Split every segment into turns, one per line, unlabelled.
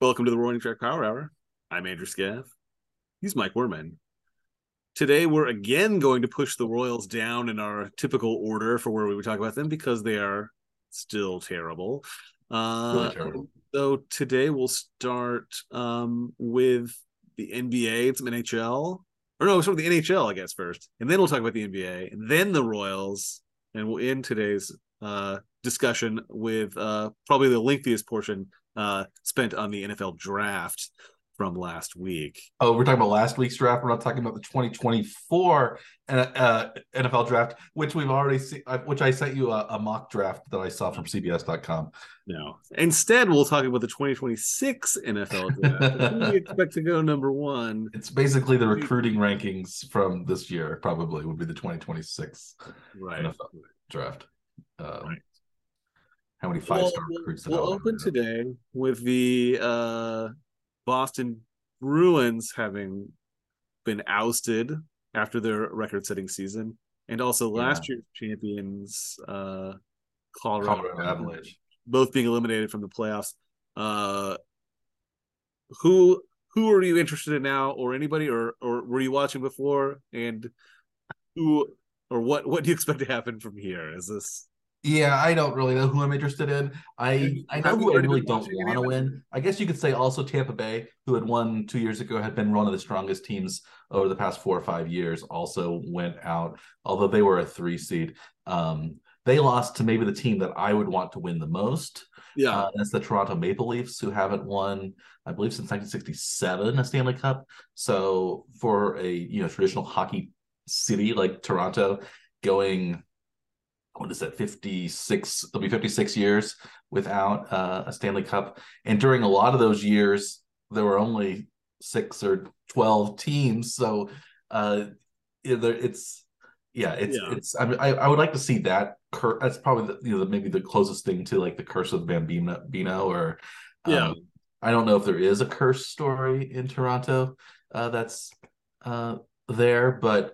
Welcome to the Warning Track Power Hour. I'm Andrew Scaff. He's Mike Werman. Today, we're again going to push the Royals down in our typical order for where we would talk about them because they are still terrible. Uh,
Really terrible.
So today we'll start um, with the NBA, some NHL, or no, sort of the NHL, I guess first, and then we'll talk about the NBA, and then the Royals, and we'll end today's uh, discussion with uh, probably the lengthiest portion uh, spent on the NFL draft from last week.
Oh, we're talking about last week's draft. We're not talking about the 2024 uh, NFL draft, which we've already seen, uh, which I sent you a, a mock draft that I saw from CBS.com.
No, instead we'll talk about the 2026 NFL draft. Who do we expect to go number one?
It's basically the recruiting rankings from this year, probably would be the 2026
Right.
NFL draft. Um,
Right.
How many five star
We'll-
recruits?
We'll, we'll open today with the uh, Boston Bruins having been ousted after their record-setting season, and also last year's champions, uh, Colorado,
Colorado Avalanche.
both being eliminated from the playoffs. Uh, who who are you interested in now, or anybody, or or were you watching before, and who or what what do you expect to happen from here? Is this
Yeah, I don't really know who I'm interested in. I I know who I really don't want to win. I guess you could say also Tampa Bay, who had won two years ago, had been one of the strongest teams over the past four or five years. Also went out, although they were a three seed. Um, they lost to maybe the team that I would want to win the most.
yeah
Uh, that's the Toronto Maple Leafs, who haven't won, I believe, since 1967 a Stanley Cup. So for a you know traditional hockey city like Toronto, going what is that 56 it'll be 56 years without uh, a stanley cup and during a lot of those years there were only six or 12 teams so uh it's yeah it's
Yeah.
it's I, mean, I i would like to see that cur- that's probably the, you know maybe the closest thing to like the curse of bambino Bino or um,
Yeah.
i don't know if there is a curse story in toronto uh that's uh there but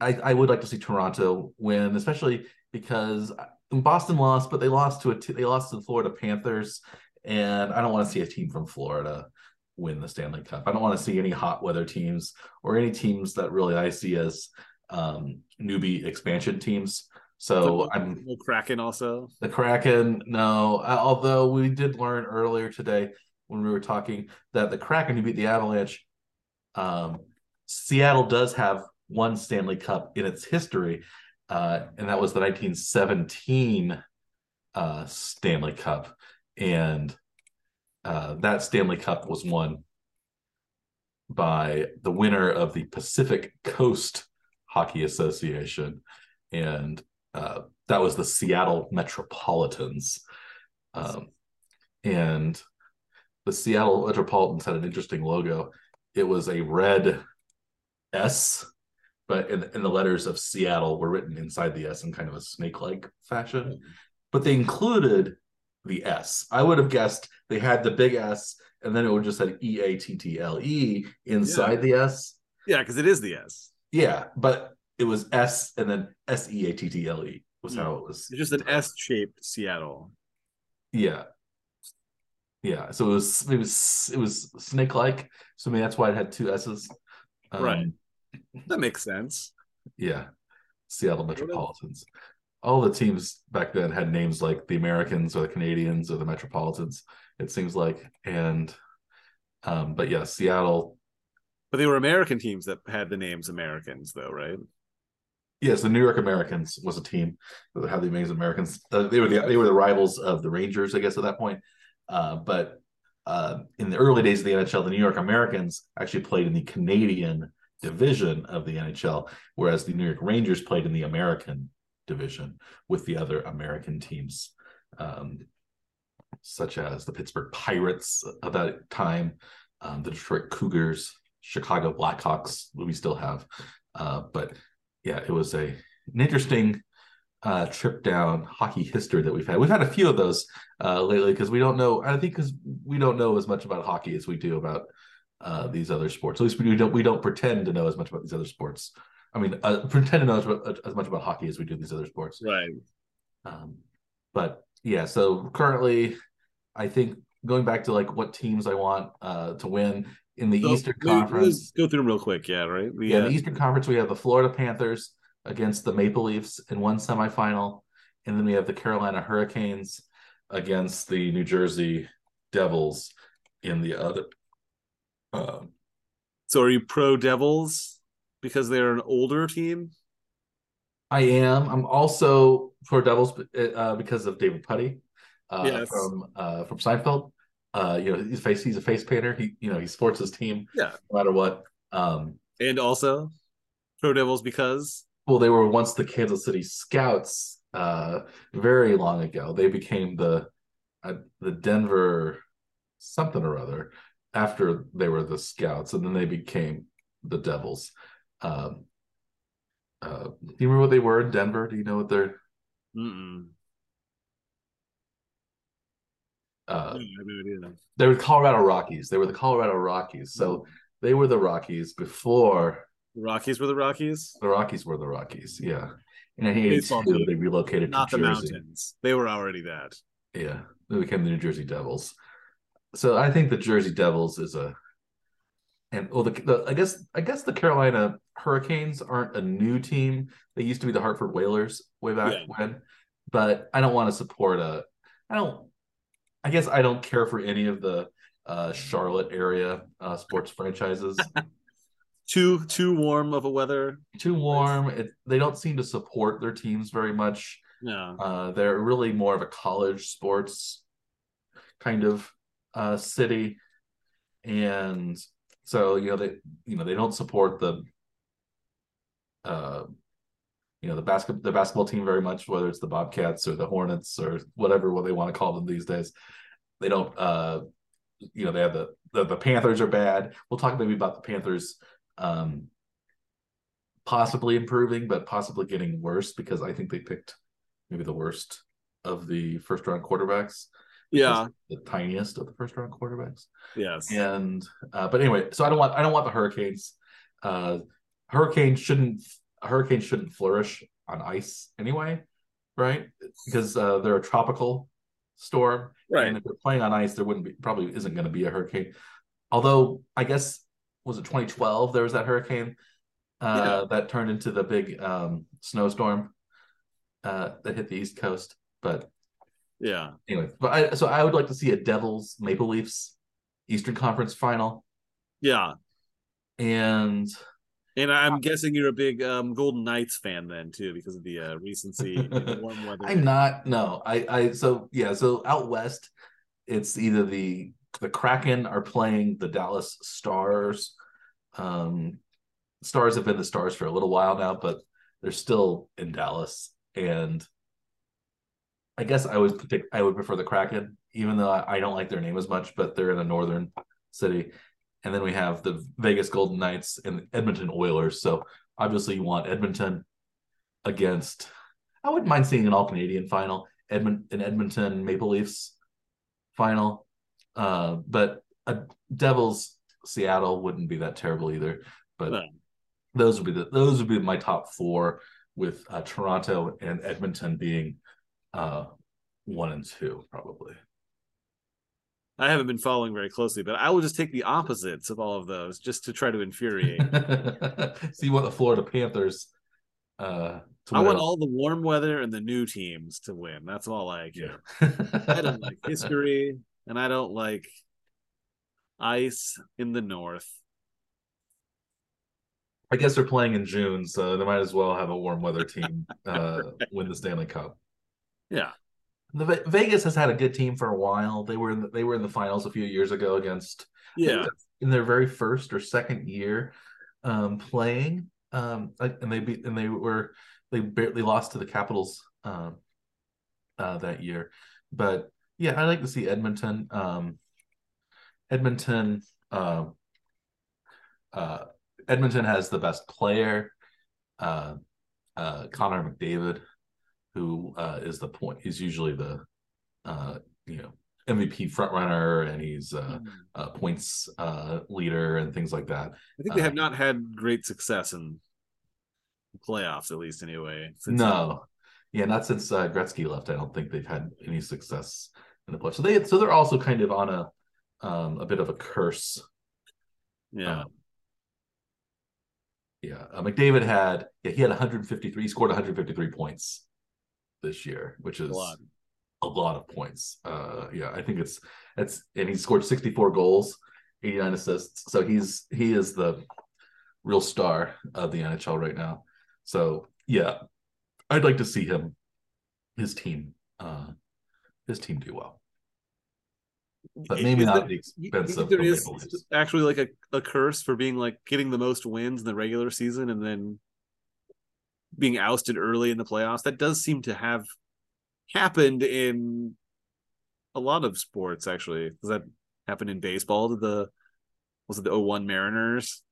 I, I would like to see Toronto win, especially because Boston lost, but they lost to a t- they lost to the Florida Panthers, and I don't want to see a team from Florida win the Stanley Cup. I don't want to see any hot weather teams or any teams that really I see as um, newbie expansion teams. So I'm
Will Kraken also.
the Kraken. No, uh, although we did learn earlier today when we were talking that the Kraken who beat the Avalanche, um, Seattle does have one Stanley Cup in its history, uh, and that was the 1917 uh, Stanley Cup, and uh, that Stanley Cup was won by the winner of the Pacific Coast Hockey Association, and uh, that was the Seattle Metropolitans. Um, and the Seattle Metropolitans had an interesting logo. It was a red S, but in, in the letters of Seattle were written inside the S in kind of a snake like fashion. But they included the S. I would have guessed they had the big S and then it would just said E A T T L E inside the S.
Yeah, because it is the S.
Yeah, but it was S and then S E A T T L E was how it was.
It's just an S-shaped Seattle.
Yeah. Yeah. So it was it was it was snake like. So maybe that's why it had two S's. Um,
Right. That makes sense.
Yeah. Seattle Metropolitans. All the teams back then had names like the Americans or the Canadians or the Metropolitans, it seems like. And um, but yeah, Seattle
But they were American teams that had the names Americans, though, right?
Yes, the New York Americans was a team that had the Amazing Americans. Uh, they were the they were the rivals of the Rangers, I guess, at that point. Uh, but uh, in the early days of the NHL, the New York Americans actually played in the Canadian division of the NHL, whereas the New York Rangers played in the American division with the other American teams, um, such as the Pittsburgh Pirates of that time, um, the Detroit Cougars, Chicago Blackhawks, we still have. Uh, but yeah, it was a an interesting uh, trip down hockey history that we've had. We've had a few of those uh, lately because we don't know. I think because we don't know as much about hockey as we do about uh, these other sports. At least we don't we don't pretend to know as much about these other sports. I mean, uh, pretend to know as, as much about hockey as we do these other sports.
Right.
Um, but yeah, so currently, I think going back to like what teams I want uh, to win in the
So,
Eastern Conference.
go through them real quick. Yeah, right. We,
Yeah, in the Eastern Conference, we have the Florida Panthers against the Maple Leafs in one semifinal, and then we have the Carolina Hurricanes against the New Jersey Devils in the other. Um,
so are you pro Devils because they're an older team?
I am. I'm also for Devils uh, because of David Puddy uh,
Yes.
from uh, from Seinfeld. Uh, you know, he's face. He's a face painter. He you know he supports his team.
Yeah.
no matter what. Um,
And also pro Devils because
well, they were once the Kansas City Scouts uh, very long ago. They became the uh, the Denver something or other after they were the Scouts, and then they became the Devils. Um, uh, do you remember what they were in Denver? Do you know what they're?
Mm-mm.
Uh,
no
they were Colorado Rockies. They were the Colorado Rockies. So they were the Rockies before
The Rockies were the Rockies,
the Rockies were the Rockies. Yeah. In
Baseball
1982,
team.
they relocated
not
to
the
Jersey.
mountains. They were already that.
Yeah, they became the New Jersey Devils. So I think the Jersey Devils is a, and well, the, the I guess I guess the Carolina Hurricanes aren't a new team. They used to be the Hartford Whalers way back
Yeah.
when, but I don't want to support a. I don't. I guess I don't care for any of the uh, Charlotte area uh, sports franchises.
Too too warm of a weather.
Too warm. It, they don't seem to support their teams very much.
No.
Uh, they're really more of a college sports kind of uh, city, and so you know they you know they don't support the uh, you know the basket the basketball team very much, whether it's the Bobcats or the Hornets or whatever what they want to call them these days. They don't. Uh, you know they have the, the the Panthers are bad. We'll talk maybe about the Panthers. Um, possibly improving, but possibly getting worse because I think they picked maybe the worst of the first round quarterbacks.
Yeah.
the tiniest of the first round quarterbacks.
Yes.
And uh, but anyway, so I don't want I don't want the Hurricanes. Uh, hurricanes shouldn't hurricanes shouldn't flourish on ice anyway, right? Because uh, they're a tropical storm,
Right.
and if they're playing on ice, there wouldn't be probably isn't going to be a hurricane. Although I guess was it 2012 there was that hurricane uh, that turned into the big um, snowstorm uh, that hit the East Coast. But
Yeah.
anyway, but I, so I would like to see a Devils Maple Leafs Eastern Conference final,
Yeah.
and
And I'm guessing you're a big um, Golden Knights fan then too, because of the uh, recency the warm weather.
I'm not. No, I, I. So yeah, so out west, it's either the the Kraken are playing the Dallas Stars. Um, Stars have been the Stars for a little while now, but they're still in Dallas, and I guess I would pick, I would prefer the Kraken, even though I, I don't like their name as much. But they're in a northern city, and then we have the Vegas Golden Knights and the Edmonton Oilers. So obviously, you want Edmonton against. I wouldn't mind seeing an All Canadian final, Edmont an Edmonton Maple Leafs final, uh, but a Devils Seattle wouldn't be that terrible either. But
No.
those would be the those would be my top four, with uh, Toronto and Edmonton being uh, one and two probably.
I haven't been following very closely, but I will just take the opposites of all of those just to try to infuriate.
See what the Florida Panthers. Uh,
I want all the warm weather and the new teams to win. That's all I care.
Yeah.
I don't like history, and I don't like ice in the north.
I guess they're playing in June, so they might as well have a warm weather team uh, win the Stanley Cup.
Yeah.
The Vegas has had a good team for a while. They were in the, they were in the finals a few years ago against
Yeah.
in their very first or second year um, playing, um, and they beat and they were they barely lost to the Capitals um, uh, that year. But yeah, I like to see Edmonton. Um, Edmonton. Uh, uh, Edmonton has the best player, uh, uh, Connor McDavid, who uh, is the point. He's usually the uh, you know MVP frontrunner, and he's uh, uh, points uh, leader and things like that.
I think they have
uh,
not had great success in playoffs, at least anyway. since-
no, yeah, not since uh, Gretzky left. I don't think they've had any success in the playoffs. So they so they're also kind of on a um, a bit of a curse.
Yeah.
Um, yeah, uh, McDavid had yeah, he had 153, he scored 153 points this year, which is
a lot.
a lot of points. Uh, yeah, I think it's it's and he scored 64 goals, 89 assists. So he's he is the real star of the NHL right now. So yeah, I'd like to see him, his team, uh, his team do well, but maybe
Is
not at the expense of
there
the
is actually like a, a curse for being like getting the most wins in the regular season and then being ousted early in the playoffs. That does seem to have happened in a lot of sports. Actually, does that happen in baseball? Did the was it the 01 Mariners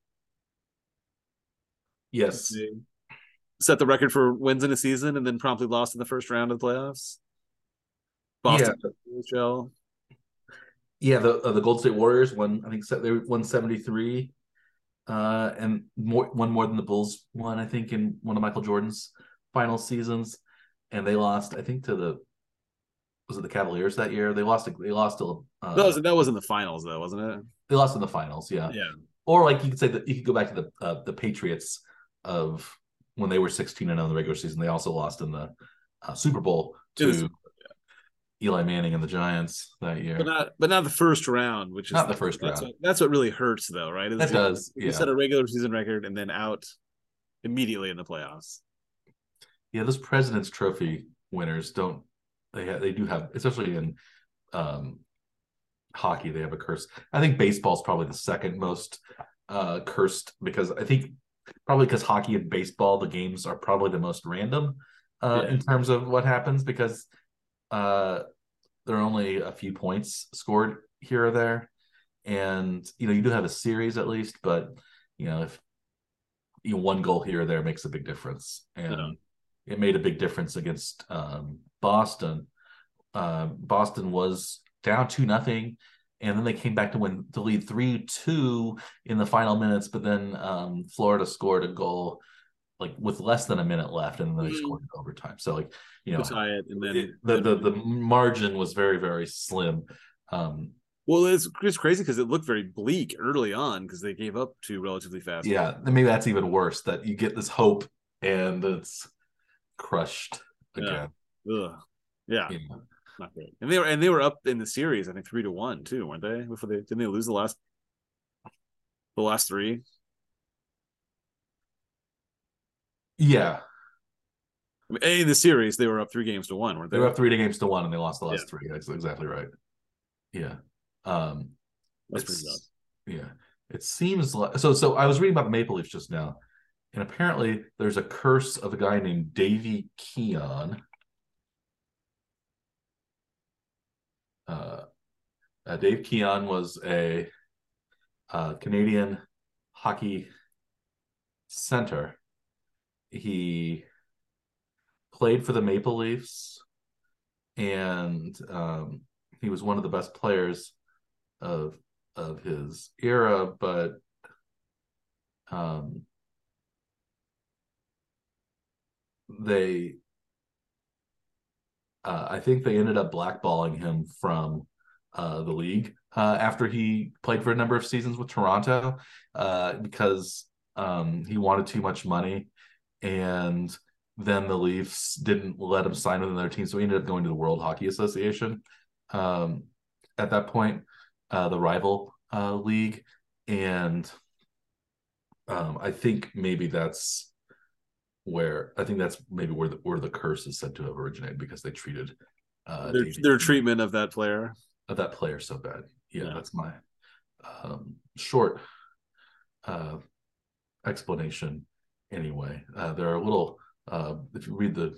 Yes,
set the record for wins in a season and then promptly lost in the first round of the playoffs? Boston NHL.
yeah. The uh, the Gold State Warriors won. I think they won 73, uh, and more one more than the Bulls won. I think in one of Michael Jordan's final seasons, and they lost. I think to the was it the Cavaliers that year? They lost. They lost to. Uh,
that was that was in the finals though, wasn't it?
they lost in the finals. Yeah.
Yeah.
or like you could say that you could go back to the uh, the Patriots of when they were 16 and on the regular season. They also lost in the uh, Super Bowl to Eli Manning and the Giants that year.
But not but not the first round, which is
Not the first
that's
round.
What, that's what really hurts though, right? Is
that
you-
does,
You
yeah,
set a regular season record and then out immediately in the playoffs.
yeah. Those President's Trophy winners don't they have, they do have especially in um, hockey they have a curse. I think baseball's probably the second most uh, cursed because I think probably because hockey and baseball the games are probably the most random uh,
Yeah.
in terms of what happens because uh, there are only a few points scored here or there, and you know you do have a series at least, but you know if you know, one goal here or there makes a big difference, and it made a big difference against um, Boston. Uh, Boston was down two nothing, and then they came back to win to lead three two in the final minutes. But then um, Florida scored a goal like with less than a minute left, and then they
Mhm.
scored in overtime. So like you know
it, and then
the, the the margin was very very slim. Um,
well, it's just crazy because it looked very bleak early on because they gave up two relatively fast.
yeah, and maybe that's even worse that you get this hope and it's crushed
Yeah.
again.
Ugh. yeah,
Yeah.
not great. And they were and they were up in the series, I think three to one too, weren't they? Before they didn't they lose the last the last three?
Yeah,
I mean, in the series, they were up three games to one, weren't they?
they were up three games to one and they lost the last
Yeah.
three. That's exactly right. Yeah. Um,
That's pretty rough.
Yeah. It seems like so. So I was reading about the Maple Leafs just now, and apparently there's a curse of a guy named Davy Keon. Uh, uh, Dave Keon was a uh, Canadian hockey center. He played for the Maple Leafs, and um, he was one of the best players of of his era, but um, they, uh, I think they ended up blackballing him from uh, the league uh, after he played for a number of seasons with Toronto uh, because um, he wanted too much money, and then the Leafs didn't let him sign with another team, so he ended up going to the World Hockey Association um, at that point uh, the rival uh, league, and um, I think maybe that's where I think that's maybe where the where the curse is said to have originated because they treated uh,
their, their treatment of that player.
of that player so bad. Yeah,
Yeah.
that's my um, short uh, explanation. Anyway, uh, there are little. Uh, if you read the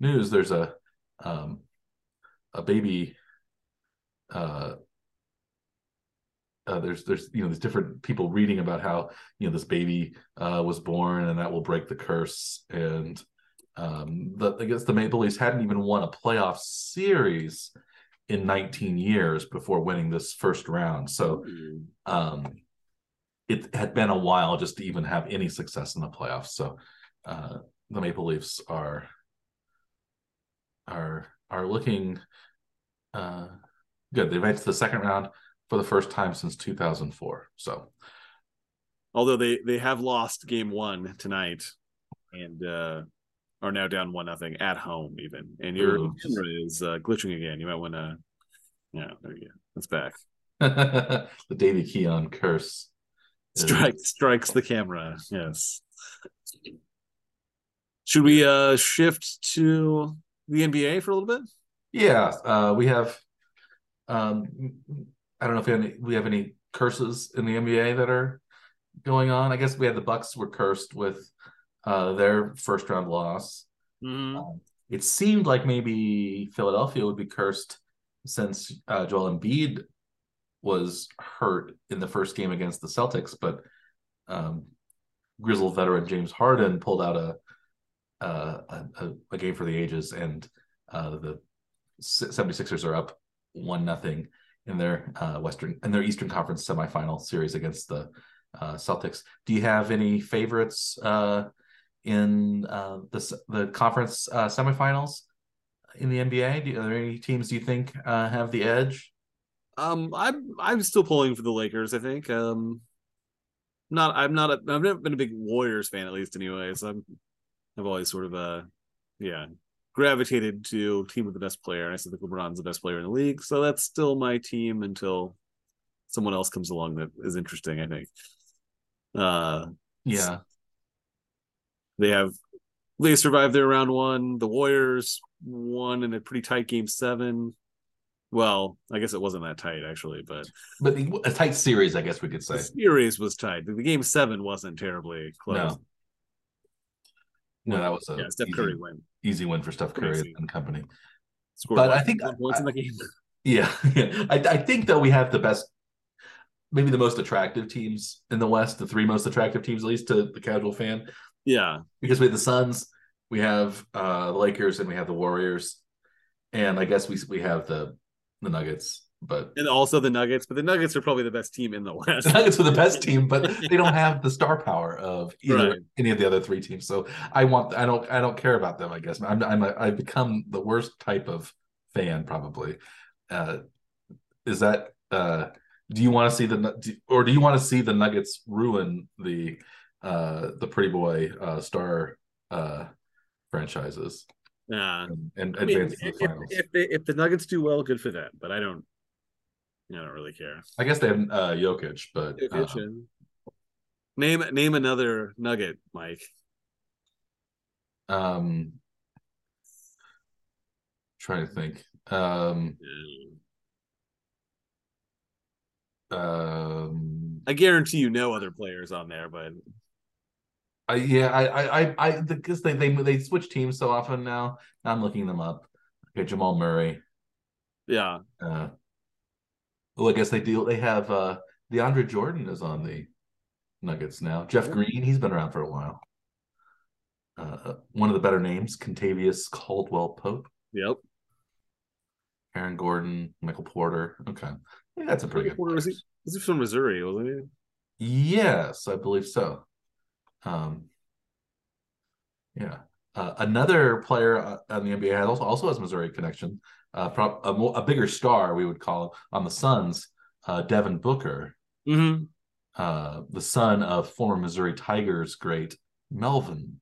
news, there's a um, a baby. Uh, uh, there's there's you know there's different people reading about how you know this baby uh, was born and that will break the curse and um, the, I guess the Maple Leafs hadn't even won a playoff series in 19 years before winning this first round. So um, it had been a while just to even have any success in the playoffs. So uh, the Maple Leafs are are are looking Uh, good. They made it to the second round for the first time since 2004. So,
although they they have lost game one tonight, and uh, are now down one nothing at home even. And your
Ooh.
camera is uh, glitching again. You might want to. Yeah, there you go. It's back.
the Davy Keon curse
Strike strikes the camera. Yes. Should we uh shift to the NBA for a little bit?
Yeah, uh, we have. Um, I don't know if we have, any, we have any curses in the NBA that are going on. I guess we had the Bucks were cursed with uh, their first round loss.
Mhm.
It seemed like maybe Philadelphia would be cursed since uh, Joel Embiid was hurt in the first game against the Celtics, but um, veteran James Harden pulled out a a, a, a game for the ages, and uh, the 76ers are up one nothing in their uh, Western in their Eastern Conference semifinal series against the uh, Celtics. Do you have any favorites uh, in uh, the the conference uh, semifinals in the NBA? Do, are there any teams do you think have the edge?
Um, I'm I'm still pulling for the Lakers. I think. Um, not I'm not. A, I've never been a big Warriors fan, at least anyway. So I'm I've always sort of uh, yeah, gravitated to team with the best player. And I still think LeBron's the best player in the league. So that's still my team until someone else comes along that is interesting. I think. Uh,
Yeah,
they have they survived their round one. The Warriors won in a pretty tight game seven. Well, I guess it wasn't that tight actually, but
but a tight series, I guess we could say.
the series was tight. The game seven wasn't terribly close.
No. No, that was a
yeah, Steph
easy,
Curry win.
easy win for Steph Curry
Easy.
and company.
Scored
But
one-
I think-
points in the game.
Yeah, yeah. I, I think that we have the best, maybe the most attractive teams in the West, the three most attractive teams, at least to the casual fan,
Yeah,
because we have the Suns, we have uh, the Lakers, and we have the Warriors, and I guess we we have the the Nuggets. But
and also the Nuggets, but the Nuggets are probably the best team in the West.
the Nuggets are the best team, but they don't have the star power of either
Right.
any of the other three teams. So I want I don't I don't care about them. I guess I'm I'm a, I've become the worst type of fan probably. Uh, is that uh, do you want to see the or do you want to see the Nuggets ruin the uh, the pretty boy uh, star uh, franchises
Yeah,
and, and
I mean, if,
the
if, they, if the Nuggets do well, good for them. But I don't, I don't really care.
I guess they have uh, Jokic, but
Jokic
uh,
Name name another Nugget, Mike.
um, trying to think. Um, um,
I guarantee you, no other players on there. But
I, yeah, I, I, I, I, because they, they, they switch teams so often now. I'm looking them up. Okay, Jamal Murray.
yeah,
Uh, oh, I guess they do. They have uh, DeAndre Jordan is on the Nuggets now. Jeff
Yeah.
Green, he's been around for a while. Uh, one of the better names, Kentavious Caldwell Pope,
yep.
Aaron Gordon, Michael Porter. Okay, yeah, that's a pretty good.
Was he, was he from Missouri? Wasn't he?
Yes, I believe so. Um, yeah. Uh, another player uh, on the NBA has also, also has Missouri connection. Uh, prob- a, more, a bigger star, we would call him, on the Suns, uh, Devin Booker,
Mm-hmm.
uh, the son of former Missouri Tigers great Melvin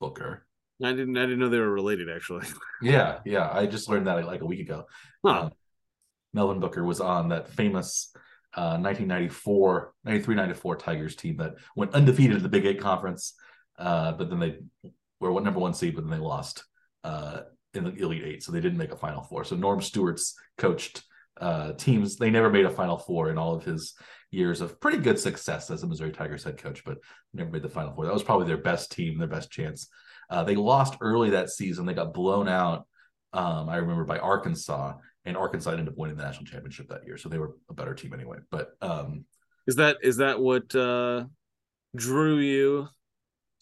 Booker.
I didn't. I didn't know they were related. Actually.
Yeah, yeah. I just learned that like a week ago.
Huh.
Um, Melvin Booker was on that famous uh, 1994, 93, 94 Tigers team that went undefeated in the Big Eight Conference, uh, but then they were number one seed, but then they lost uh, in the Elite Eight, so they didn't make a Final Four. So Norm Stewart's coached uh, teams. They never made a Final Four in all of his years of pretty good success as a Missouri Tigers head coach, but never made the Final Four. That was probably their best team, their best chance. Uh, they lost early that season. They got blown out. Um, I remember by Arkansas, and Arkansas ended up winning the national championship that year, so they were a better team anyway. But um,
Is that is that what uh, drew you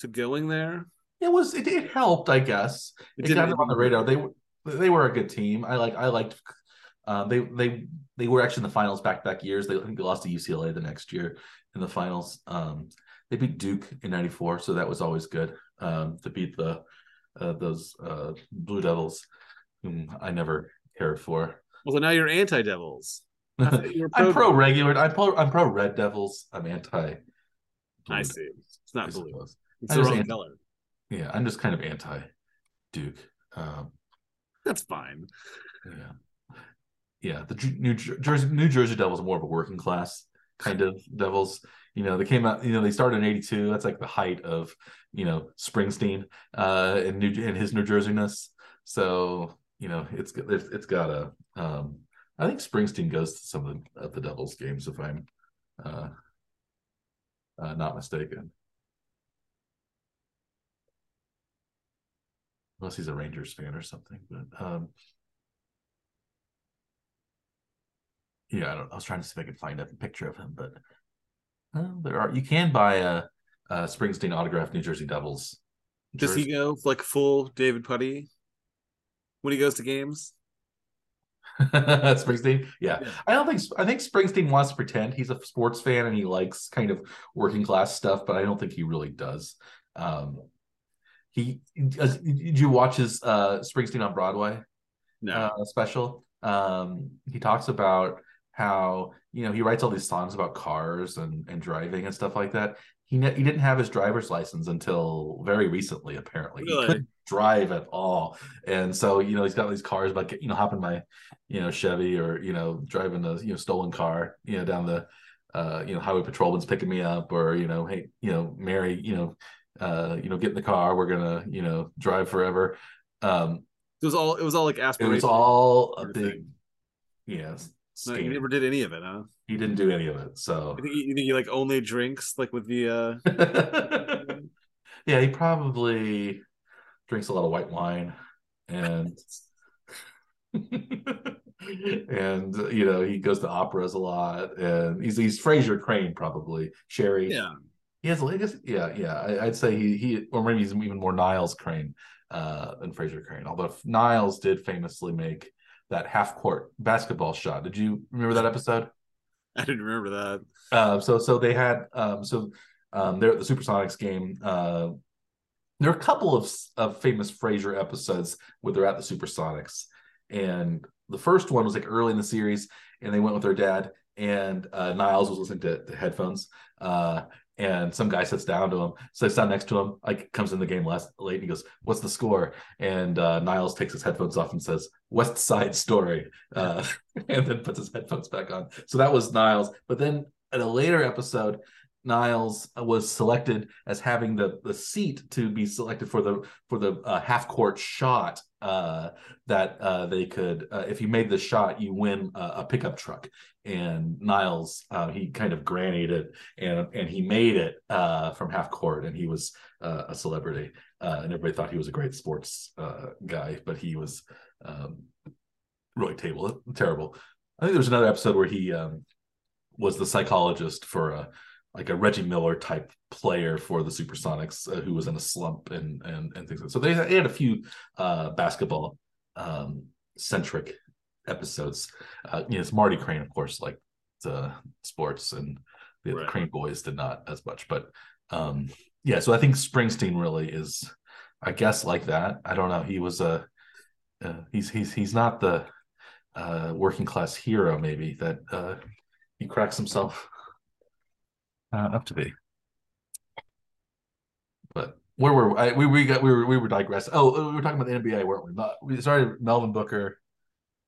to going there?
it was it, it helped, I guess. It, got them on the radar. They were they were a good team. I like I liked. Uh, they they they were actually in the finals back back years. They I think they lost to UCLA the next year in the finals. Um, they beat Duke in '94, so that was always good um, to beat the uh, those uh, Blue Devils, whom I never cared for.
Well, so now you're anti Devils.
I'm pro regular. I'm pro. I'm pro Red Devils. I'm anti.
I see. It's not blue. It's
I
the wrong
anti-
color.
Yeah, I'm just kind of anti Duke. Um,
That's fine.
yeah, yeah. The New Jersey New Jersey Devils are more of a working class kind of Devils. You know, they came out. You know, they started in '82. That's like the height of you know Springsteen uh, in New in his New Jerseyness. So you know, it's it's, it's got a. Um, I think Springsteen goes to some of the, of the Devils games if I'm uh, uh, not mistaken. Unless he's a Rangers fan or something, but um, yeah, I don't. I was trying to see if I could find a picture of him, but uh, there are. You can buy a, a Springsteen autographed New Jersey Devils.
Does he
jersey.
go like full David Puddy when he goes to games?
Springsteen? Yeah.
Yeah.
I don't think I think Springsteen wants to pretend he's a sports fan and he likes kind of working class stuff, but I don't think he really does. Um, he did you watch his uh, Springsteen on Broadway?
No.
uh, special. Um, he talks about how you know he writes all these songs about cars and and driving and stuff like that. He ne- he didn't have his driver's license until very recently. Apparently,
Really?
he couldn't drive at all, and so you know he's got these cars like you know hopping my you know Chevy or you know driving a you know stolen car you know down the uh, you know highway patrolman's picking me up or you know hey you know Mary you know uh, you know get in the car we're gonna you know drive forever. Um,
it was all it was all like
aspirations.
it
was all a big, yeah.
No,
scam.
never did any of it, huh?
He didn't do any of it. So
You think, you think he like only drinks like with the uh
yeah, he probably drinks a lot of white wine and and you know he goes to operas a lot and he's he's Frasier Crane probably Sherry.
Yeah.
He has guess yeah yeah. I, I'd say he he or maybe he's even more Niles Crane uh than Frasier Crane. Although Niles did famously make that half court basketball shot. Did you remember that episode?
I didn't remember that.
uh, so so they had um, so um, they're at the Supersonics game. Uh, there are a couple of of famous Frasier episodes where they're at the Supersonics, and the first one was like early in the series, and they went with their dad, and uh, Niles was listening to, to headphones. Uh, and some guy sits down to him, sits down next to him, like comes in the game last late, and he goes, "What's the score?" And uh, Niles takes his headphones off and says, "West Side Story," uh, and then puts his headphones back on. So that was Niles. But then at a later episode, Niles was selected as having the the seat to be selected for the for the uh, half court shot uh, that uh, they could uh, if you made the shot you win a, a pickup truck and Niles uh, he kind of grannied it and and he made it uh, from half court and he was uh, a celebrity uh, and everybody thought he was a great sports uh, guy but he was um, really table terrible. I think there was another episode where he um, was the psychologist for a like a Reggie Miller type player for the Supersonics uh, who was in a slump and and and things. Like that. so they, they had a few uh, basketball um, centric episodes. Uh, you know, it's Marty Crane, of course, like the sports, and the, the Crane boys did not as much. But um, yeah, so I think Springsteen really is, I guess, like that. I don't know. He was a uh, he's he's he's not the uh, working class hero maybe that uh, he cracks himself uh, up to be. But where were I, we? We got we were we were digressing. Oh, we were talking about the NBA, weren't we? Not- We started Melvin Booker,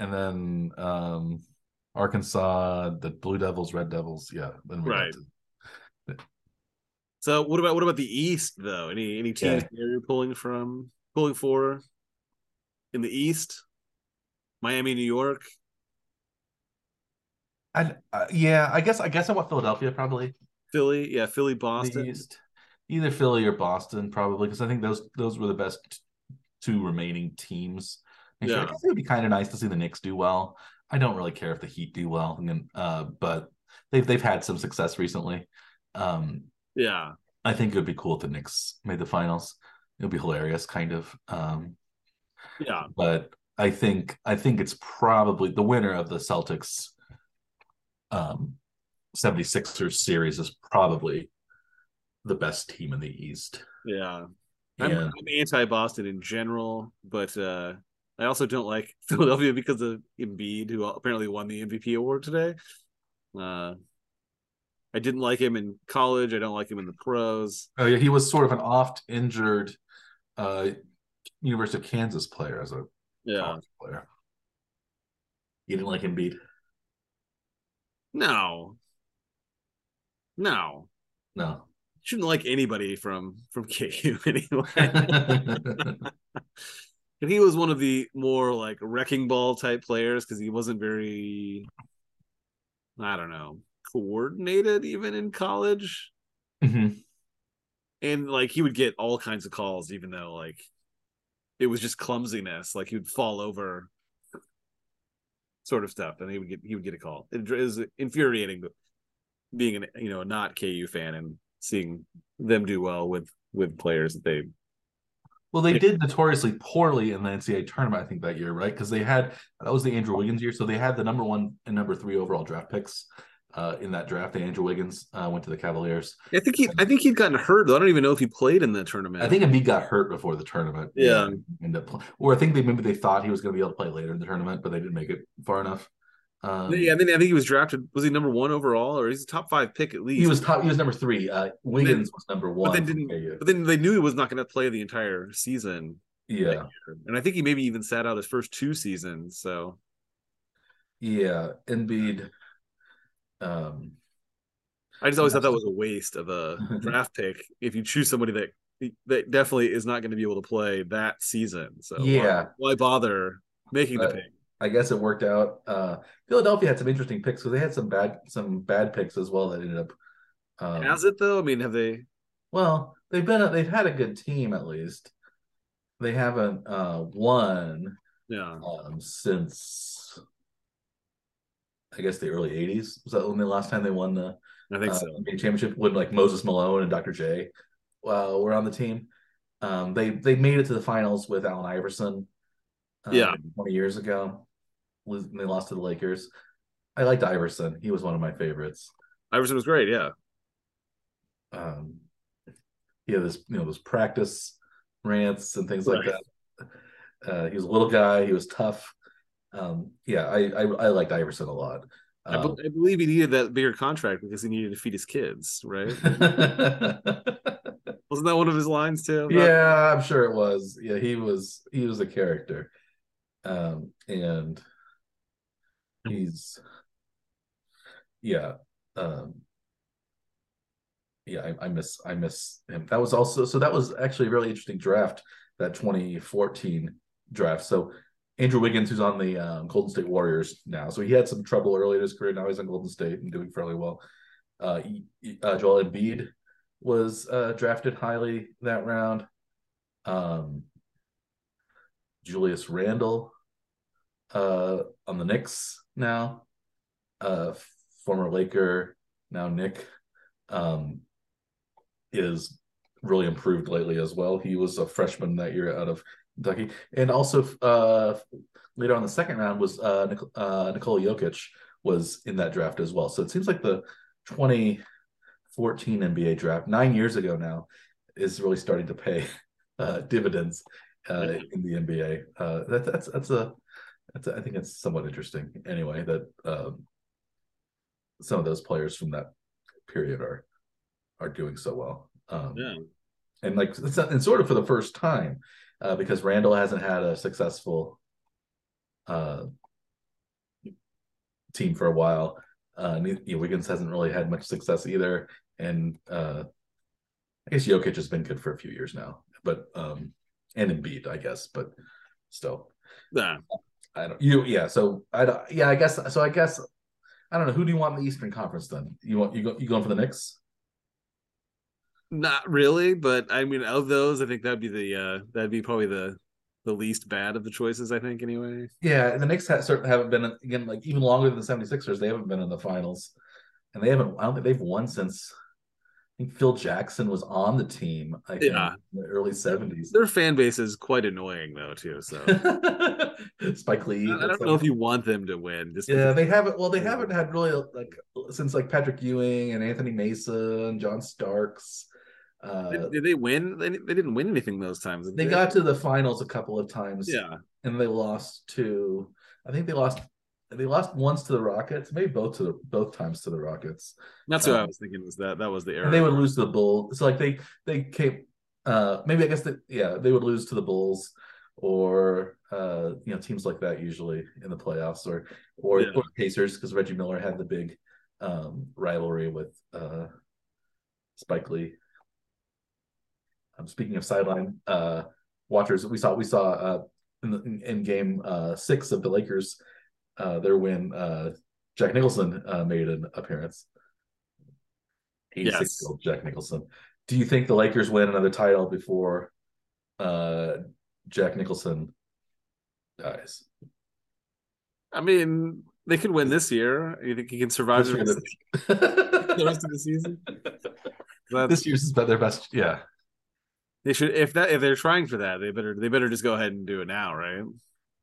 and then um, Arkansas, the Blue Devils, Red Devils. Yeah, then we got
Right.
to-
So what about what about the East though? Any any teams
Yeah.
you're pulling from pulling for in the East? Miami, New York.
I, uh, yeah, I guess I guess I want Philadelphia probably.
Philly, yeah, Philly, Boston.
Either Philly or Boston, probably, because I think those those were the best two remaining teams. And
Yeah.
I guess it would be kind of nice to see the Knicks do well. I don't really care if the Heat do well, and then, uh, but they've they've had some success recently. Um,
Yeah,
I think it would be cool if the Knicks made the finals. It would be hilarious, kind of. Um,
yeah,
but I think I think it's probably the winner of the Celtics um 76ers series is probably the best team in the East.
yeah. I'm, I'm anti Boston in general, but uh I also don't like Philadelphia because of Embiid, who apparently won the MVP award today. Uh, I didn't like him in college. I don't like him in the pros.
Oh yeah, he was sort of an oft injured uh, University of Kansas player as a
Yeah.
player. You didn't like Embiid?
No. No.
No.
Shouldn't like anybody from from KU anyway. and he was one of the more like wrecking ball type players because he wasn't very I don't know, coordinated even in college.
Mhm.
And like he would get all kinds of calls, even though like it was just clumsiness. Like he would fall over sort of stuff, and he would get he would get a call. It is infuriating but being an you know not KU fan and seeing them do well with with players that they
Well, they did notoriously poorly in the NCAA tournament, I think, that year, right? Because they had that was the Andrew Wiggins year, so they had the number one and number three overall draft picks uh, in that draft. And Andrew Wiggins uh, went to the Cavaliers.
I think he I think he'd gotten hurt though. I don't even know if he played in the tournament.
I think Embiid got hurt before the tournament.
Yeah.
ended up, pl- or I think they maybe they thought he was going to be able to play later in the tournament, but they didn't make it far enough. Um,
yeah, I mean I think he was drafted. Was he number one overall, or he's a top five pick at least?
he was top. He was number three. Uh, Wiggins was number one.
then didn't- but then they knew he was not going to play the entire season.
yeah,
And I think he maybe even sat out his first two seasons. So
yeah. Embiid. Um,
I just always thought that was a waste of a draft pick if you choose somebody that that definitely is not going to be able to play that season. So why-
Yeah.
why, bother making the
Uh,
pick?
I guess it worked out. Uh, Philadelphia had some interesting picks because they had some bad some bad picks as well that ended up. Um,
Has it though? I mean, have they?
well, they've been a, they've had a good team at least. They haven't uh, won
Yeah,
um, since I guess the early '80s. Was that when the last time they won the
I think
uh,
so.
NBA championship? When like Moses Malone and Dr. J uh, were on the team. Um, they they made it to the finals with Allen Iverson. uh,
Yeah.
20 years ago. They lost to the Lakers. I liked Iverson. He was one of my favorites.
Iverson was great. Yeah,
Um, he had this, you know, those practice rants and things like
Right.
that. Uh, he was a little guy. He was tough. Um, yeah, I, I I liked Iverson a lot.
I,
Um,
be- I believe he needed that bigger contract because he needed to feed his kids. Right? Wasn't that one of his lines too?
yeah, I'm sure it was. Yeah, he was he was a character. Um, and he's yeah. Um yeah, I, I miss I miss him. That was also so that was actually a really interesting draft, that 2014 draft. So Andrew Wiggins, who's on the um, Golden State Warriors now, so he had some trouble early in his career. Now he's on Golden State and doing fairly well. Uh, uh Joel Embiid was uh, drafted highly that round. Um, Julius Randle uh, on the Knicks now, uh, former Laker, now Knick, um, is really improved lately as well. He was a freshman that year out of Kentucky, and also uh, later on the second round was uh, uh, Nikola Jokic was in that draft as well. So it seems like the 2014 NBA draft nine years ago now is really starting to pay uh, dividends uh, in the NBA. Uh, that, that's that's a that's I think it's somewhat interesting anyway that um, some of those players from that period are are doing so well. Um,
Yeah.
and like and sort of for the first time uh, because Randle hasn't had a successful uh, team for a while. Uh, you know, Wiggins hasn't really had much success either, and uh, I guess Jokic has been good for a few years now, but um, and Embiid, I guess, but still,
Yeah.
I don't. You yeah. So I don't. Yeah, I guess. So I guess I don't know. Who do you want in the Eastern Conference then? You want you go you going for the Knicks?
Not really, but I mean, of those, I think that'd be the uh that'd be probably the the least bad of the choices. I think anyway.
Yeah, and the Knicks ha- certainly haven't been again like even longer than the 76ers. They haven't been in the finals, and they haven't. I don't think they've won since. I think Phil Jackson was on the team. I think
Yeah.
in the early 70s.
Their fan base is quite annoying though too. So
Spike Lee.
I I don't know if you want them to win. Just
Yeah, they haven't. Well, they haven't had really like since like Patrick Ewing and Anthony Mason, John Starks. Uh,
did, did they win? They, they didn't win anything those times. did
they got to the finals a couple of times.
yeah.
and they lost to. I think they lost. They lost once to the Rockets, maybe both to the both times to the Rockets.
That's what I
Um,
was thinking. Was that that was the error?
And they would lose to the Bulls. It's like they they came. Uh, maybe I guess that yeah they would lose to the Bulls or uh you know teams like that usually in the playoffs or or,
Yeah.
or Pacers because Reggie Miller had the big um rivalry with uh Spike Lee. Um, speaking of sideline uh watchers, we saw we saw uh in, the, in, in game uh six of the Lakers uh their win uh Jack Nicholson uh made an appearance. 86
Yes.
year old Jack Nicholson. Do you think the Lakers win another title before uh Jack Nicholson dies?
I mean, they could win this year. You think he can survive the rest, the rest of the season? That's,
this year's is about their best. Yeah,
they should if that if they're trying for that, they better they better just go ahead and do it now, right?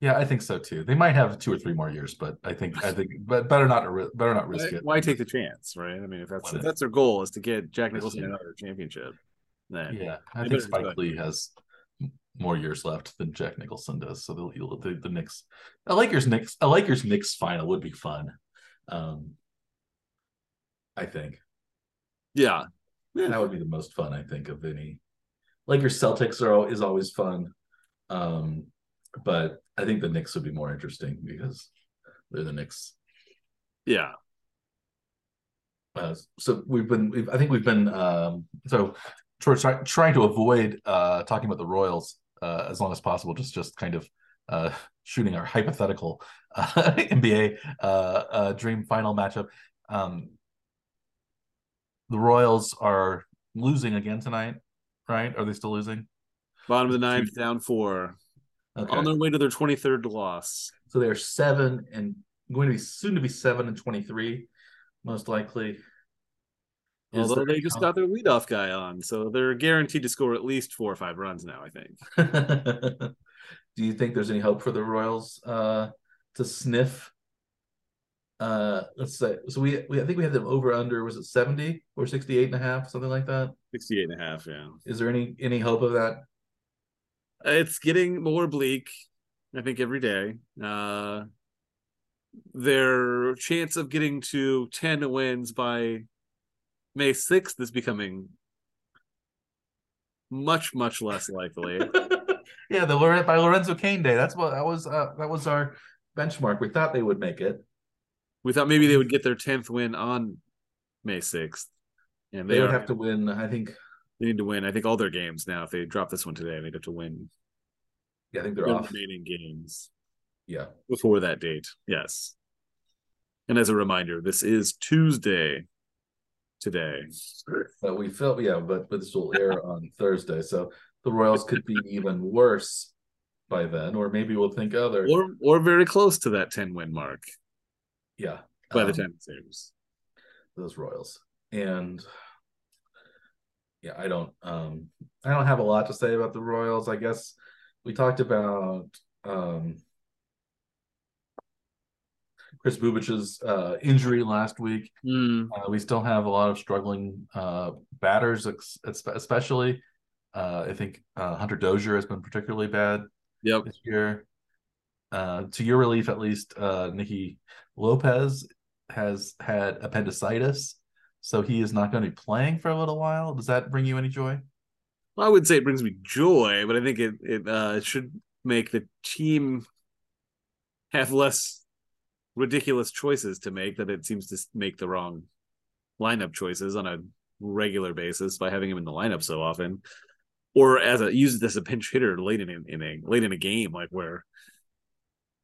yeah, I think so too. They might have two or three more years, but I think I think but better not better not risk
Why,
it.
why take the chance, right? I mean, if that's if that's their goal is to get Jack Nicholson another championship, then
Yeah, I think Spike. Lee has more years left than Jack Nicholson does. So the the, the Knicks, a Lakers Knicks, a Lakers Knicks final would be fun. Um, I think.
yeah, yeah.
that would be the most fun I think of any. Lakers Celtics are is always fun, um, but I think the Knicks would be more interesting because they're the Knicks.
yeah.
Uh, so we've been, we've, I think we've been, um, so try, try, trying to avoid uh, talking about the Royals uh, as long as possible. Just just kind of uh, shooting our hypothetical uh, NBA uh, uh, dream final matchup. Um, the Royals are losing again tonight, right? Are they still losing?
Bottom of the ninth, down four,
Okay.
on their way to their twenty third loss.
So they're seven and going to be soon to be seven and twenty three, most likely.
Although they just got their leadoff guy on, so they're guaranteed to score at least four or five runs now. I think.
Do you think there's any hope for the Royals uh, to sniff? Uh, let's say so. We, we I think we had them over under was it 70 or 68 and a half, something like that.
68 and a half, yeah.
Is there any any hope of that?
It's getting more bleak, I think, every day. Uh, their chance of getting to 10 wins by May 6th is becoming much, much less likely.
yeah, the by Lorenzo Cain day. That's what that was. Uh, that was our benchmark. We thought they would make it.
we thought maybe they would get their 10th win on May 6th. And
They
they,
would
are,
have to win. I think.
they need to win, I think, all their games now. If they drop this one today, they'd have to win
Yeah, I think they're off.
remaining games.
Yeah.
before that date. Yes. And as a reminder, this is Tuesday today.
But we felt yeah, but but this will air on Thursday, so the Royals could be even worse by then, or maybe we'll think other.
Or or very close to that 10 win mark
yeah,
by the
um,
time it airs.
those Royals. And yeah, I don't um I don't have a lot to say about the Royals. I guess we talked about um Kris Bubic's uh injury last week.
Hmm.
Uh, we still have a lot of struggling uh batters, especially. Uh, I think uh, Hunter Dozier has been particularly bad
Yep.
this year. Uh, to your relief, at least, uh, Nicky Lopez has had appendicitis, so he is not going to be playing for a little while. Does that bring you any joy?
Well, I would say it brings me joy, but I think it it uh, should make the team have less ridiculous choices to make. That it seems to make the wrong lineup choices on a regular basis by having him in the lineup so often, or as a use as a pinch hitter late in in a late in a game, like where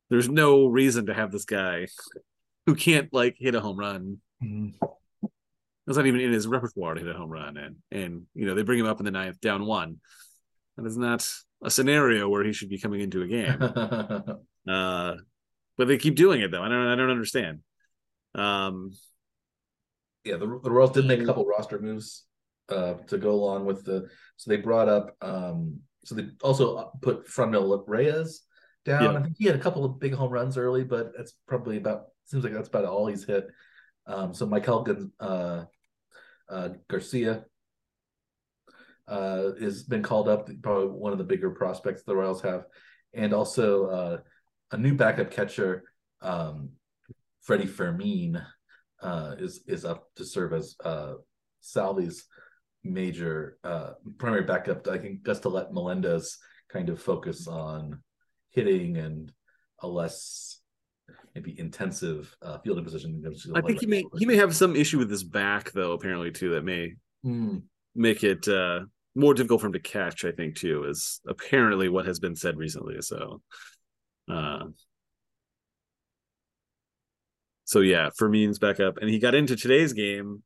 there's no reason to have this guy who can't like hit a home run. That's not even in his repertoire to hit a home run and and you know they bring him up in the ninth down one. That is not a scenario where he should be coming into a game. Uh but they keep doing it though i don't i don't understand um
yeah, the, the Royals did make a couple roster moves uh, to go along with the. So they brought up. Um, so they also put Franmil Reyes down.
Yeah.
I think he had a couple of big home runs early, but that's probably about. Seems like that's about all he's hit. Um, so Maikel uh, uh, Garcia uh, has been called up. Probably one of the bigger prospects the Royals have, and also uh, a new backup catcher, um, Freddy Fermin, uh, is is up to serve as uh, Salvy's major uh, primary backup. I think just to let Melendez kind of focus on hitting and a less maybe intensive uh, fielding position.
I think he may he may have some issue with his back though. Apparently, too, that may
Mm.
make it uh, more difficult for him to catch. I think too is apparently what has been said recently. So, uh, so yeah, Fermin's back up, and he got into today's game.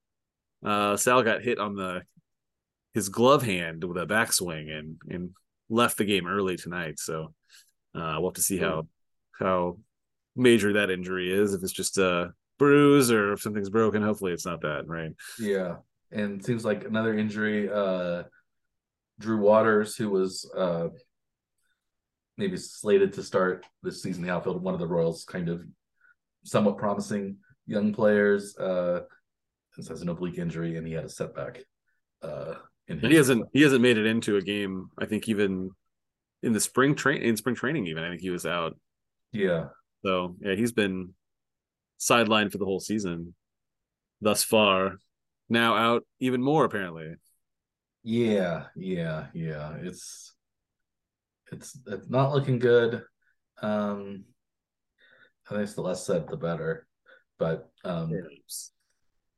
Uh, Sal got hit on the his glove hand with a backswing and and left the game early tonight. So uh, we'll have to see how how major that injury is. If it's just a bruise or if something's broken, hopefully it's not that, right?
Yeah, and seems like another injury. Uh, Drew Waters, who was uh, maybe slated to start this season in the outfield, one of the Royals' kind of somewhat promising young players, uh, since has an oblique injury and he had a setback. Uh, in
And he hasn't he hasn't made it into a game. I think even in the spring train in spring training, even I think he was out.
Yeah,
So yeah, he's been sidelined for the whole season thus far. Now out even more apparently.
yeah, yeah, yeah. It's it's it's not looking good. Um, I think it's the less said, the better. But um,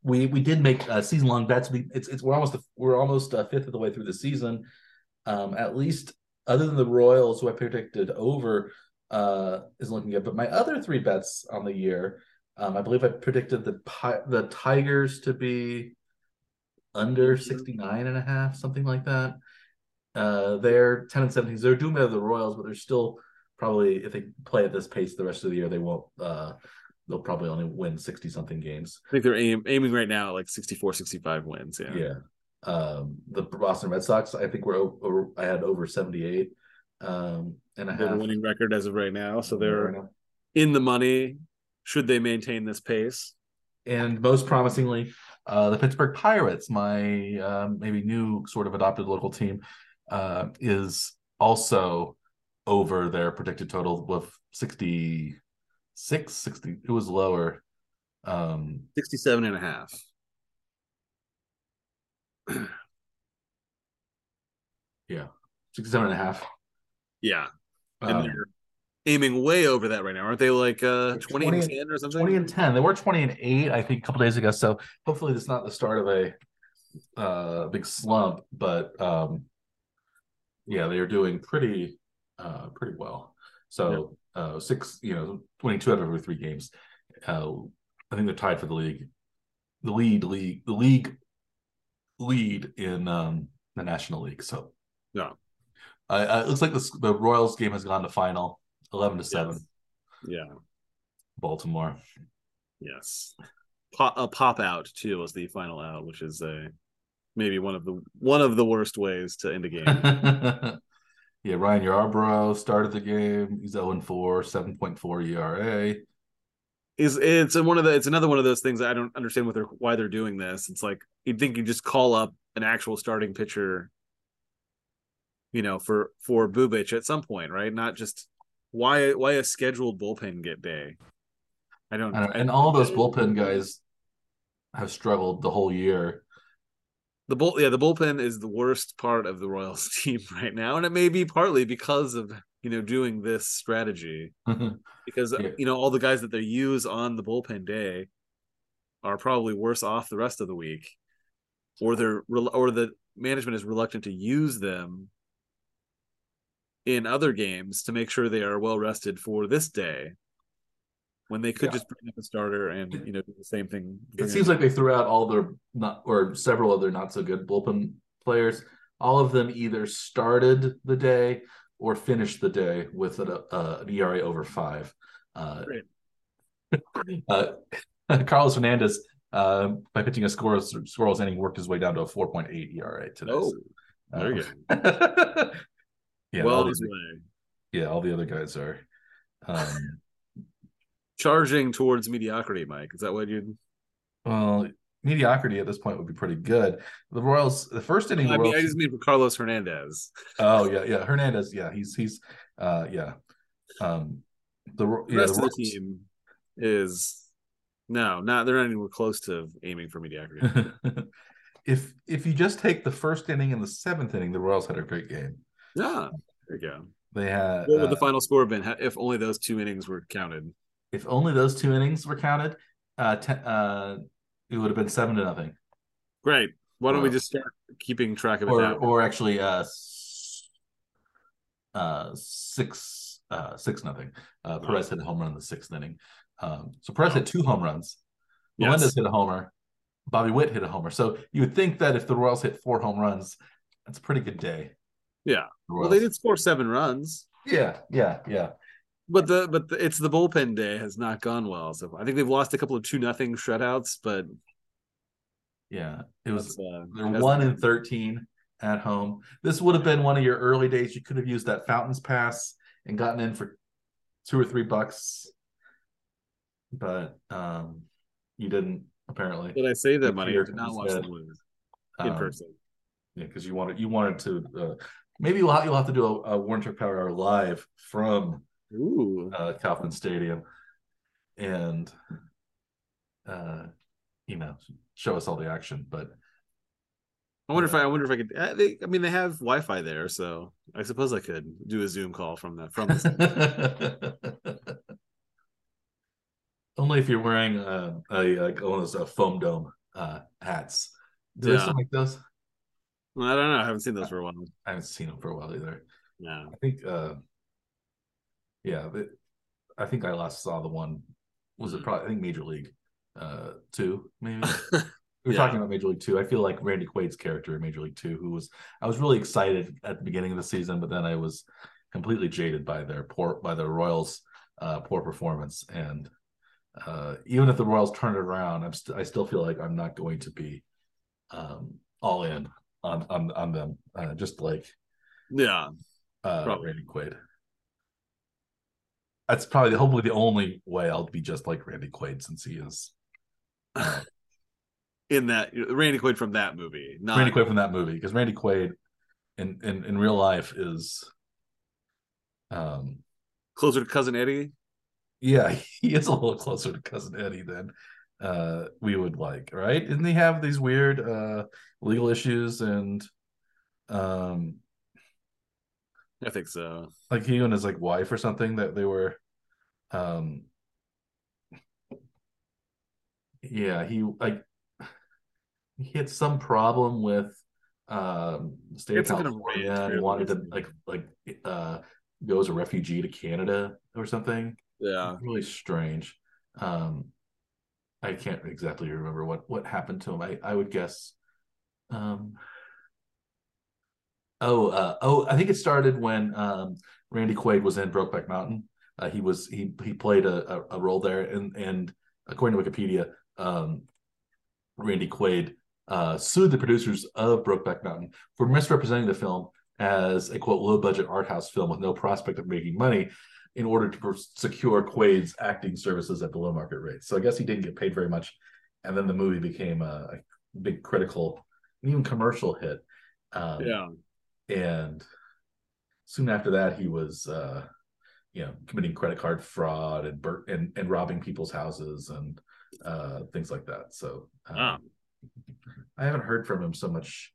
we we did make uh, season long bets. We it's it's we're almost we're almost a fifth of the way through the season. Um, at least other than the Royals, who I predicted over, uh, is looking good. But my other three bets on the year, um, I believe I predicted the Pi- the Tigers to be under 69 and a half, something like that. Uh, they're 10 and 17. They're doing better than the Royals, but they're still probably if they play at this pace the rest of the year, they won't. Uh, they'll probably only win 60 something games.
I think they're aim, aiming right now at like 64, 65 wins. Yeah.
Yeah. Um, the Boston Red Sox, I think we're over, I had over 78 um, and a
They have a winning record as of right now. So they're
Right now.
in the money. Should they maintain this pace?
And most promisingly, uh, the Pittsburgh Pirates, my um, maybe new sort of adopted local team, uh, is also over their predicted total with 66, 60. It was lower. Um,
67 and a half. yeah.
67 and a half.
Yeah. And
Um,
they're aiming way over that right now. Aren't they like uh 20,
20
and 10 or something?
20 and 10. They were 20 and 8, I think, a couple days ago. So hopefully it's not the start of a uh big slump, but um yeah, they are doing pretty uh pretty well. So uh six, you know, 22 out of every three games. Uh I think they're tied for the league. The lead league the league lead in um the National League. So
Yeah.
uh, it looks like the the Royals game has gone to final 11 to 7
Yeah.
Baltimore.
Yes. Pop, a pop out too was the final out, which is a maybe one of the one of the worst ways to end a game.
yeah, Ryan Yarbrough started the game. He's 0 4, 7.4 ERA.
is it's one of the it's another one of those things I don't understand what they're why they're doing this. It's like you'd think you just call up an actual starting pitcher, you know, for for Bubic at some point, right? Not just why why a scheduled bullpen get day. I don't,
And, and all those bullpen guys have struggled the whole year.
The bull yeah the bullpen is the worst part of the Royals team right now, and it may be partly because of you know doing this strategy. Mm-hmm. Because
Yeah.
you know all the guys that they use on the bullpen day are probably worse off the rest of the week, or they're or the management is reluctant to use them in other games to make sure they are well rested for this day, when they could
Yeah.
just bring up a starter and you know do the same thing.
it seems like they threw out all their not or several other not so good bullpen players. All of them either started the day or finished the day with an, uh, an ERA over five. Uh, uh, Carlos Fernandez, uh, by pitching a scoreless, scoreless inning, worked his way down to a 4.8 ERA today.
oh,
So,
there you
um, yeah,
well
all the, yeah, all the other guys are. Um,
charging towards mediocrity. Mike, is that what you?
well, mediocrity at this point would be pretty good. The Royals, the first inning,
I
the
mean, I just mean for Carlos Hernandez.
oh yeah, yeah, Hernandez, yeah, he's he's, uh, yeah, um, the
The
yeah,
rest
the
of the team is no, not they're not anywhere close to aiming for mediocrity.
if if you just take the first inning and the seventh inning, the Royals had a great game.
yeah, there you go.
They had
What would the
uh,
final score have been if only those two innings were counted?
If only those two innings were counted, uh, ten, uh, it would have been seven to nothing,
Great. Why don't we just start keeping track of it
or
now?
or actually uh, uh, six uh, six nothing. Uh, Perez hit a home run in the sixth inning. Um, so Perez hit two home runs.
Yes.
Melendez hit a homer. Bobby Witt hit a homer. So you would think that if the Royals hit four home runs, that's a pretty good day.
Yeah.
The
Well, they did score seven runs,
Yeah, yeah, yeah.
But the but the, it's the bullpen day has not gone well. So I think they've lost a couple of two nothing shutouts, but
Yeah, it was
uh,
they're one in thirteen at home. This would have been one of your early days. You could have used that fountains pass and gotten in for two or three bucks, but um, you didn't apparently.
Did I save that money? I did not watch
instead.
them lose in
Um,
person.
Yeah, because you wanted you wanted to. Uh, maybe you'll have, you'll have to do a, a Warner Power Hour live from
Ooh,
uh, Kauffman Stadium, and uh, you know show us all the action. But
I wonder if I, I wonder if I could. They, I mean, they have Wi-Fi there, so I suppose I could do a Zoom call from that from. The,
Only if you're wearing uh, a, a one of those uh, foam dome uh, hats. Do they
Yeah.
still make those?
I don't know. I haven't seen those for a while.
I haven't seen them for a while either.
Yeah.
I think, uh, yeah, the, I think I last saw the one. Was it probably? I think Major League uh, Two, maybe. We're
Yeah.
talking about Major League Two. I feel like Randy Quaid's character in Major League Two, who was I was really excited at the beginning of the season, but then I was completely jaded by their poor by the Royals' uh, poor performance. And uh, even if the Royals turn it around, I'm st- I still feel like I'm not going to be um, all in on on on them. Uh, just like
yeah.
uh,
Probably.
Randy Quaid. That's probably hopefully the only way I'll be just like Randy Quaid since he is uh,
In that Randy Quaid from that movie, not
Randy Quaid from that movie because Randy Quaid in, in in real life is um
closer to cousin Eddie.
yeah he is a little closer to cousin Eddie than uh we would like right didn't he have these weird uh legal issues and um
I think so.
like he and his like wife or something that they were um yeah he like he had some problem with um state of
had kind of
California and wanted to like like uh go as a refugee to Canada or something
Yeah.
really strange um I can't exactly remember what what happened to him I I would guess um Oh, uh, oh! I think it started when um, Randy Quaid was in Brokeback Mountain. Uh, he was he he played a, a, a role there, and and according to Wikipedia, um, Randy Quaid uh, sued the producers of Brokeback Mountain for misrepresenting the film as a quote low budget art house film with no prospect of making money, in order to secure Quaid's acting services at below market rates. So I guess he didn't get paid very much, and then the movie became a, a big critical, and even commercial hit. Um,
Yeah.
And soon after that he was uh you know committing credit card fraud and bur- and, and robbing people's houses and uh things like that. So um,
Wow.
i haven't heard from him so much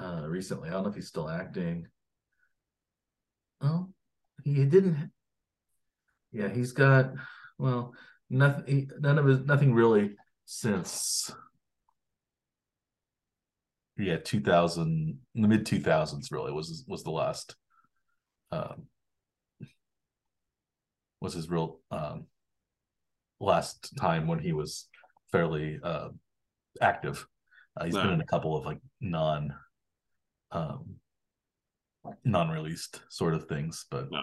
uh recently. I don't know if he's still acting. Oh he didn't yeah he's got well nothing none of his nothing really since yeah 2000 in the mid 2000s really was was the last um was his real um last time when he was fairly uh active uh, he's been in a couple of like non um non-released sort of things but
Wow.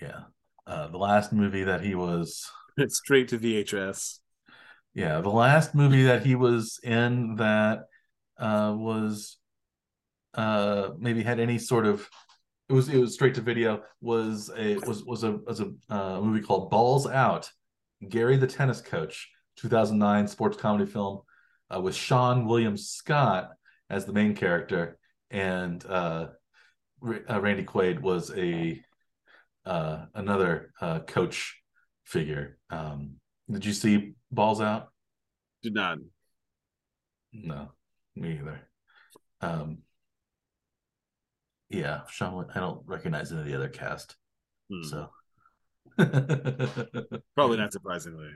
yeah uh the last movie that he was
straight to VHS.
yeah, the last movie that he was in that uh, was uh, maybe had any sort of it was it was straight to video was a was was a was a uh, movie called Balls Out. Gary the tennis coach, 2009 sports comedy film. uh, with Seann William Scott as the main character, and uh, uh, Randy Quaid was a uh, another uh, coach figure. Um, did you see Balls Out?
Did not.
No, me either. Um, yeah, Sean. I don't recognize any of the other cast,
Hmm.
so
Probably not surprisingly.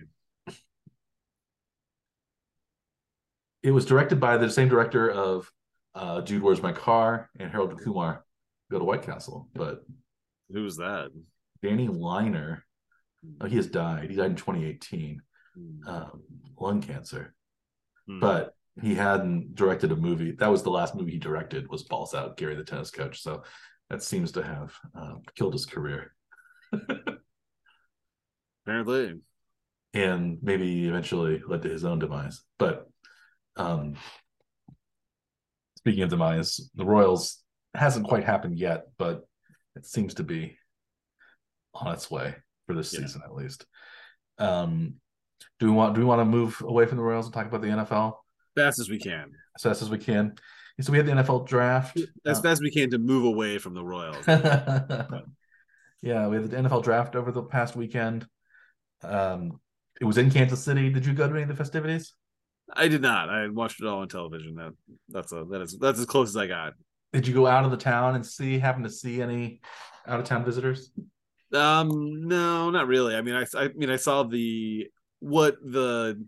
It was directed by the same director of uh, Dude, Where's My Car and Harold Kumar Go to White Castle, but
Who was that?
Danny Leiner, oh, he has died. He died in 2018,
Hmm.
um, lung cancer.
Hmm.
But he hadn't directed a movie. That was the last movie he directed was Balls Out, Gary the tennis coach. So that seems to have uh, killed his career
apparently.
and maybe eventually led to his own demise. But um, speaking of demise, the Royals hasn't quite happened yet, but it seems to be on its way for this
Yeah.
season at least. Um, do we want do we want to move away from the Royals and talk about the NFL
Fast as we can.
as fast as we can? So we had the NFL draft.
As
Uh,
fast as we can to move away from the Royals.
yeah, we had the NFL draft over the past weekend. Um, it was in Kansas City. Did you go to any of the festivities?
I did not. I watched it all on television. That that's a that is that's as close as I got.
Did you go out of the town and see happen to see any out of town visitors?
Um, no, not really. I mean, I I mean, I saw the what the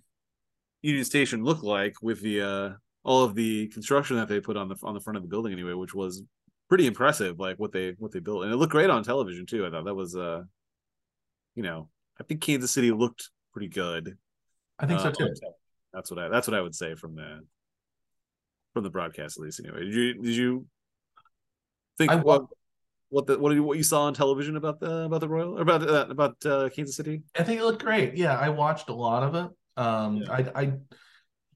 Union Station looked like with the uh all of the construction that they put on the on the front of the building anyway, which was pretty impressive. Like what they what they built, and it looked great on television too. I thought that was uh, you know, I think Kansas City looked pretty good.
I think so
Uh,
too.
That's what I that's what I would say from the from the broadcast at least. Anyway, did you did you think
I
what what the what you, what you saw on television about the about the Royal or about uh, about uh, Kansas City?
I think it looked great. Yeah, I watched a lot of it. Um,
Yeah.
I, I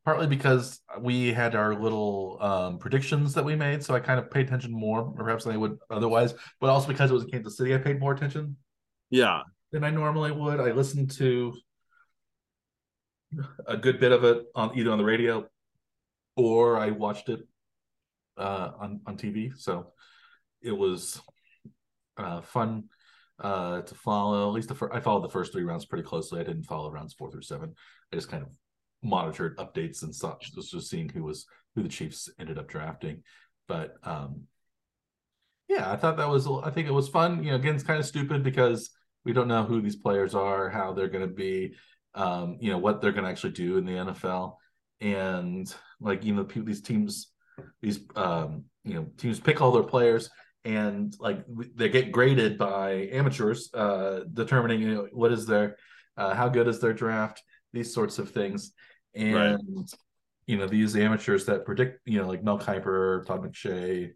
partly because we had our little um, predictions that we made, so I kind of paid attention more, or perhaps than I would otherwise. But also because it was in Kansas City, I paid more attention
Yeah,
than I normally would. I listened to a good bit of it on either on the radio or I watched it uh, on on TV. So it was uh, fun uh, to follow. At least the fir- I followed the first three rounds pretty closely. I didn't follow rounds four through seven. I just kind of monitored updates and such, just just seeing who was who the Chiefs ended up drafting. But um, yeah, I thought that was. I think it was fun. You know, again, it's kind of stupid because we don't know who these players are, how they're going to be, um, you know, what they're going to actually do in the NFL, and like you know, people, these teams, these um, you know, teams pick all their players, and like they get graded by amateurs, uh, determining you know what is their, uh, how good is their draft, these sorts of things, and
Right.
you know these amateurs that predict, you know, like Mel Kiper, Todd McShay,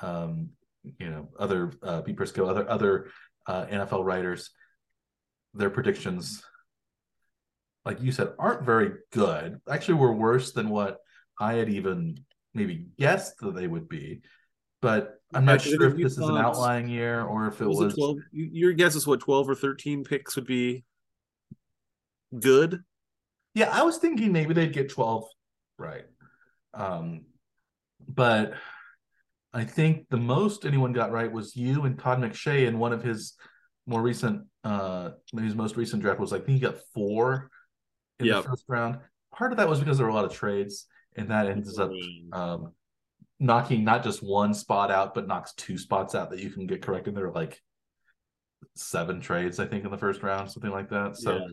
um, you know, other uh, Pete Prisco, other other uh, NFL writers, their predictions, like you said, aren't very good. Actually, were worse than what I had even maybe guessed that they would be. But I'm not sure if this is an outlying year or if it
was,
was.
it twelve? Your guess is what twelve or thirteen picks would be good.
Yeah, I was thinking maybe they'd get 12 right. Um, but I think the most anyone got right was you and Todd McShay in one of his more recent uh his most recent draft was like I think he got four in
Yep.
the first round. Part of that was because there were a lot of trades, and that ends up um knocking not just one spot out, but knocks two spots out that you can get corrected. There are like seven trades, I think, in the first round, something like that. So
Yeah.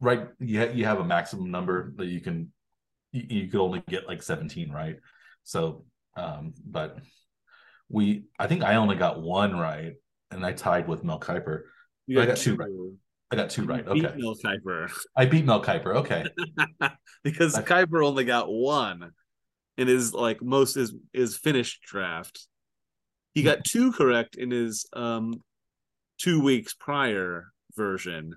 right you, ha- you have a maximum number that you can you, you could only get like 17 right? So um but we i think i only got one right and i tied with mel kiper.
You
I got two right. i got two right.
Beat
okay.
Mel Kiper.
I beat mel kiper. Okay.
Because
I-
Kiper only got one in his like most is is finished draft. He got two correct in his um two weeks prior version,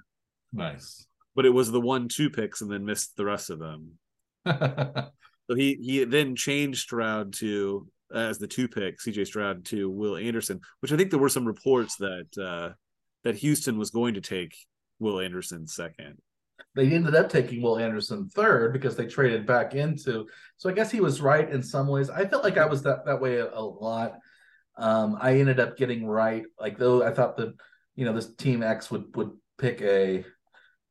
nice
but it was the one two picks and then missed the rest of them. So he he then changed Stroud to as the two pick, CJ Stroud to Will Anderson, which I think there were some reports that uh that Houston was going to take Will Anderson second.
They ended up taking Will Anderson third because they traded back into. So I guess he was right in some ways. I felt like I was that that way a, a lot. Um, I ended up getting right, like though I thought that you know this team X would would pick a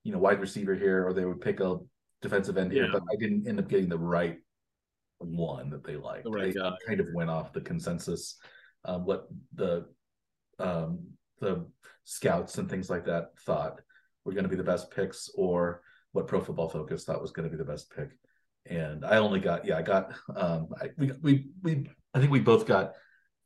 you know wide receiver here, or they would pick a defensive end here, but I didn't end up getting the right one that they liked.
The right
I
guy.
kind of went off the consensus, uh, what the um, the scouts and things like that thought were going to be the best picks, or what Pro Football Focus thought was going to be the best pick. And I only got, yeah, I got, um, I, we, we, we, I think we both got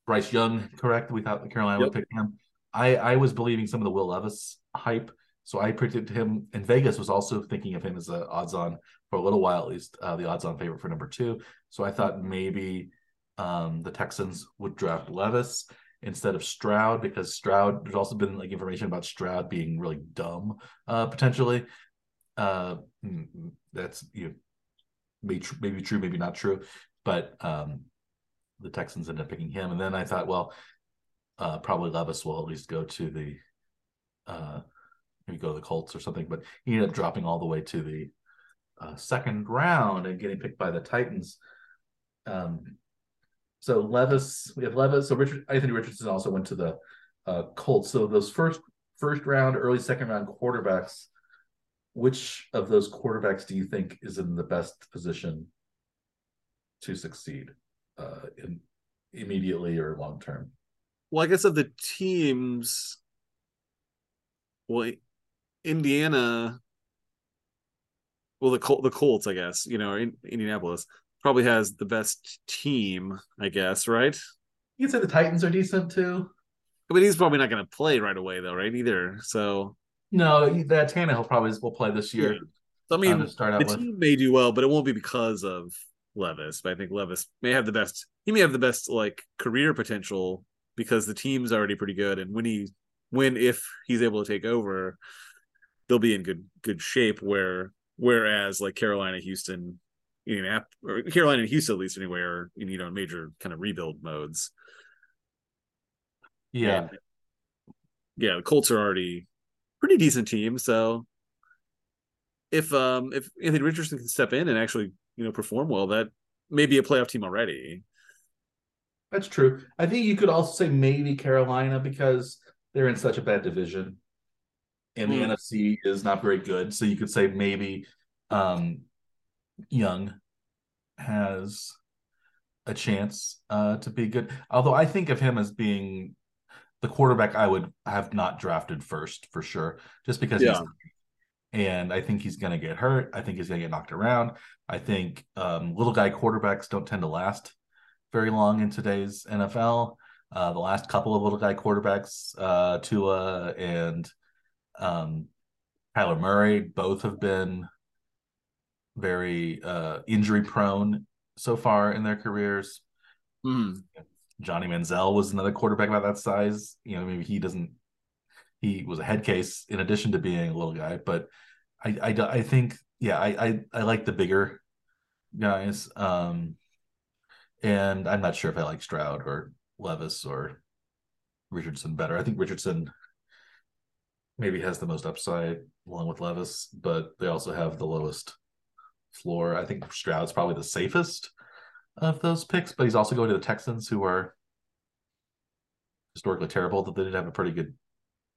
Bryce Young correct. We thought Carolina would pick him. I, I was believing some of the Will Levis hype, so I predicted him. And Vegas was also thinking of him as a odds-on for a little while, at least uh, the odds-on favorite for number two. So I thought maybe um, the Texans would draft Levis instead of Stroud because Stroud. There's also been like information about Stroud being really dumb, uh, potentially. Uh, mm, that's you know, maybe tr- maybe true, maybe not true, but um, the Texans ended up picking him, and then I thought, well, uh, probably Levis will at least go to the uh, maybe go to the Colts or something, but he ended up dropping all the way to the uh, second round and getting picked by the Titans. Um, so Levis, we have Levis. So Richard Anthony Richardson also went to the uh, Colts. So those first first round, early second round quarterbacks. Which of those quarterbacks do you think is in the best position to succeed uh, in immediately or long term?
Well, I guess of the teams, well, Indiana, well, the Col- the Colts, I guess, you know, in, Indianapolis probably has the best team, I guess, right?
You can say the Titans are decent too.
I mean, he's probably not going to play right away, though, right? Either. So,
No, that Tannehill probably will play this year.
Yeah. so I mean,
to start out
the
with.
team may do well, but it won't be because of Levis. But I think Levis may have the best. He may have the best like career potential because the team's already pretty good, and when he, when if he's able to take over, they'll be in good good shape. Where whereas like Carolina, Houston, Indianapolis, or Carolina and Houston at least anyway, are you know major kind of rebuild modes.
Yeah,
And, yeah, the Colts are already pretty decent team. So if um if Anthony Richardson can step in and actually you know perform well, that may be a playoff team already.
that's true. I think you could also say maybe Carolina because they're in such a bad division, and the
Hmm.
NFC is not very good. So you could say maybe um, Young has a chance uh, to be good. Although I think of him as being the quarterback I would have not drafted first for sure, just because
Yeah.
he's and I think he's going to get hurt. I think he's going to get knocked around. I think um, little guy quarterbacks don't tend to last very long in today's NFL. Uh, the last couple of little guy quarterbacks, uh, Tua and um, Kyler Murray, both have been very uh, injury prone so far in their careers.
Hmm.
Johnny Manziel was another quarterback about that size. You know, maybe he doesn't. He was a head case in addition to being a little guy, but I, I, I think, yeah, I, I, I like the bigger guys. Um, and I'm not sure if I like Stroud or Levis or Richardson better. I think Richardson maybe has the most upside along with Levis, but they also have the lowest floor. I think Stroud's probably the safest of those picks, but he's also going to the Texans, who are historically terrible. That they did have a pretty good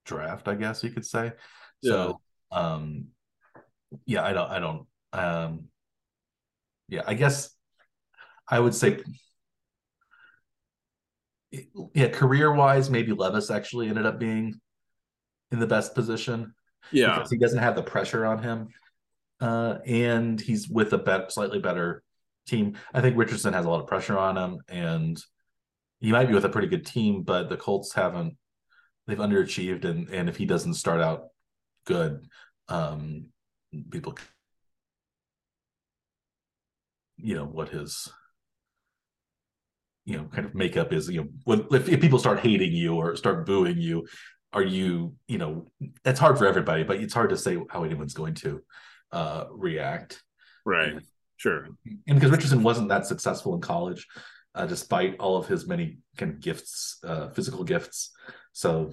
draft, I guess you could say. So, um, yeah, I don't, I don't, um, yeah, I guess I would say, yeah, career wise, maybe Levis actually ended up being in the best position
Yeah.
because he doesn't have the pressure on him, uh, and he's with a bet, slightly better team. I think Richardson has a lot of pressure on him, and he might be with a pretty good team, but the Colts haven't. They've underachieved, and and if he doesn't start out good, um, people, you know, what his. You know, kind of makeup is you know when if, if people start hating you or start booing you, are you you know it's hard for everybody, but it's hard to say how anyone's going to uh, react.
Right. Sure.
And because Richardson wasn't that successful in college, uh, despite all of his many kind of gifts, uh, physical gifts. So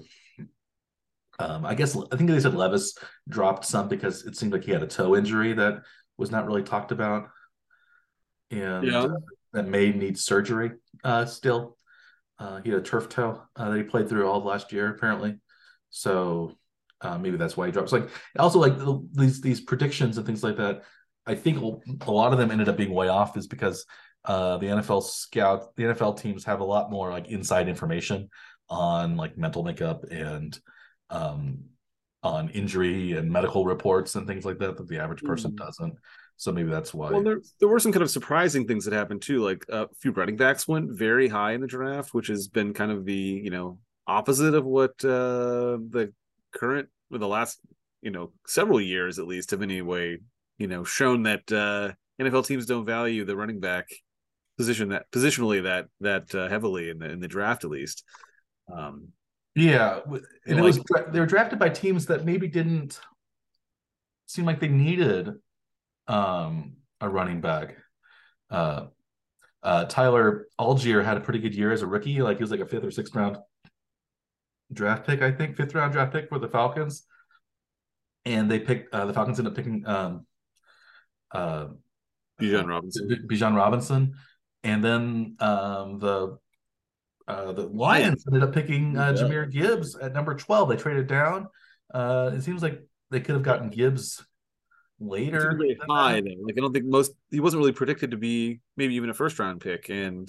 Um, I guess I think they said Levis dropped some because it seemed like he had a toe injury that was not really talked about, and
Yeah.
that may need surgery uh, still. Uh, he had a turf toe uh, that he played through all of last year, apparently. So uh, maybe that's why he drops. Like also like the, these these predictions and things like that. I think a lot of them ended up being way off, is because uh, the NFL scout, the NFL teams have a lot more like inside information on like mental makeup and um, on injury and medical reports and things like that that the average person
Mhm.
doesn't. So maybe that's why.
Well, there there were some kind of surprising things that happened too. Like uh, a few running backs went very high in the draft, which has been kind of the you know opposite of what uh, the current or the last you know several years at least have anyway you know shown that uh, NFL teams don't value the running back position that positionally that that uh, heavily in the in the draft at least. Um,
Yeah, and it
Like-
was they were drafted by teams that maybe didn't seem like they needed um a running back. Uh uh Tyler Allgeier had a pretty good year as a rookie, like he was like a fifth or sixth round draft pick, I think, fifth round draft pick for the Falcons. And they picked uh the Falcons ended up picking um uh
Bijan Robinson.
B- Bijan Robinson, and then um, the uh, the Lions ended up picking uh,
Yeah.
Jahmyr Gibbs at number twelve. They traded down. Uh, it seems like they could have gotten Gibbs later.
Really high though. Like I don't think most he wasn't really predicted to be maybe even a first round pick, and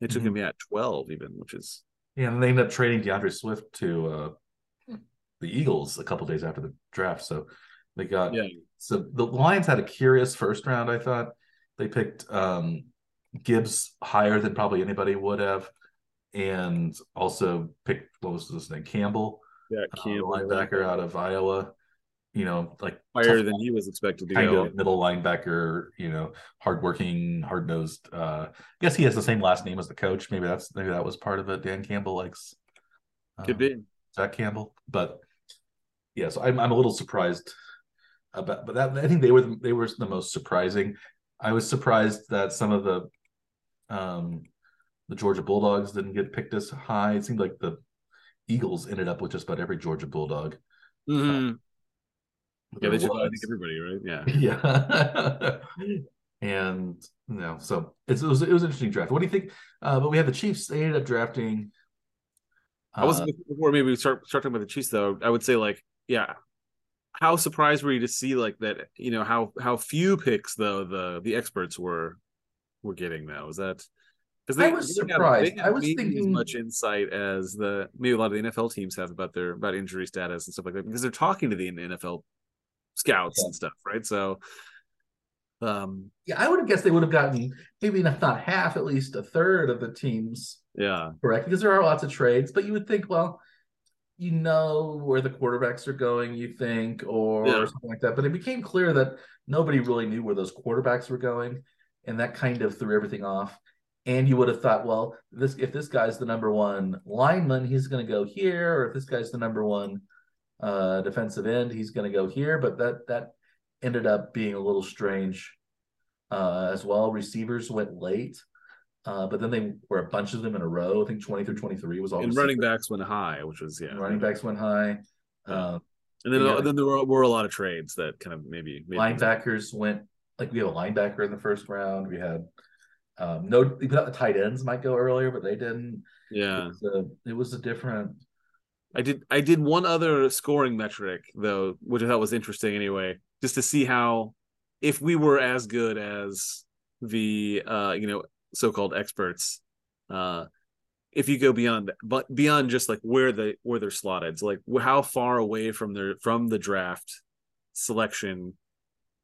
it took
Mhm.
him at twelve even, which is
Yeah, and they ended up trading D'Andre Swift to uh, the Eagles a couple days after the draft. So they got
yeah.
so the Lions had a curious first round. I thought they picked um, Gibbs higher than probably anybody would have, and also picked what was his name Campbell,
Yeah,
uh, linebacker out of Iowa. You know, like
higher than he was expected to
kind
go.
of middle linebacker. You know, hardworking, hard nosed. Uh, I guess he has the same last name as the coach. Maybe that's maybe that was part of it. Dan Campbell likes
Could
um,
be.
Zach Campbell, but yeah, so I'm I'm a little surprised about, but that I think they were the, they were the most surprising. I was surprised that some of the um the Georgia Bulldogs didn't get picked as high. It seemed like the Eagles ended up with just about every Georgia Bulldog.
Mhm. Yeah, they should. I think everybody, right? Yeah.
yeah. and you know, so it's, it was it was an interesting draft. What do you think? Uh, but we had the Chiefs. They ended up drafting.
I was
uh,
before maybe we start start talking about the Chiefs though. I would say like, yeah, how surprised were you to see like that? You know how how few picks though the the experts were were getting though. Was that because
I was
they have-
surprised.
they
I was
maybe as
thinking-
much insight as the maybe a lot of the NFL teams have about their about injury status and stuff like that because they're talking to the NFL scouts
Yeah.
and stuff, right? So, um,
Yeah, I would have guessed they would have gotten maybe not, not half, at least a third of the teams
yeah,
correct because there are lots of trades. But you would think, well, you know where the quarterbacks are going, you think, or
Yeah.
something like that. But it became clear that nobody really knew where those quarterbacks were going, and that kind of threw everything off. And you would have thought, well, this if this guy's the number one lineman, he's going to go here, or if this guy's the number one uh, defensive end, he's going to go here. But that that ended up being a little strange uh, as well. Receivers went late, uh, but then they were a bunch of them in a row. I think twenty through twenty three was all.
and running backs went high, which was yeah,
running backs went high.
Yeah.
Uh,
and then
Yeah.
then there were, were a lot of trades that kind of maybe, maybe
linebackers went like we have a linebacker in the first round. We had um, no. We thought the tight ends might go earlier, but they didn't.
yeah.
It was a, it was a different.
I did I did one other scoring metric though, which I thought was interesting anyway, just to see how if we were as good as the uh you know so-called experts uh if you go beyond but beyond just like where the where they're slotted so like how far away from their from the draft selection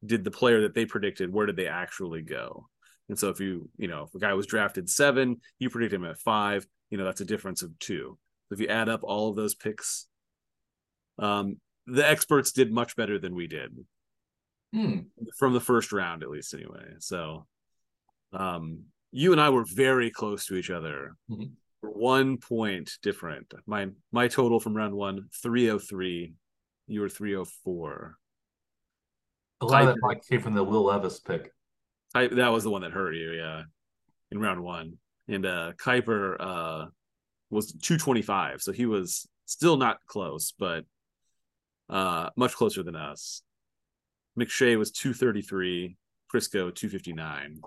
did the player that they predicted where did they actually go? And so if you you know if a guy was drafted seven you predict him at five you know that's a difference of two if you add up all of those picks um the experts did much better than we did.
Hmm.
from the first round at least anyway. So um you and i were very close to each other.
Mhm.
one point different. My my total from round one 303 you were 304
A lot of that came from the Will Levis pick.
I, that was the one that hurt you yeah in round one. And uh kiper uh was 225 so he was Still not close, but uh, much closer than us. McShay was 233, Prisco 259.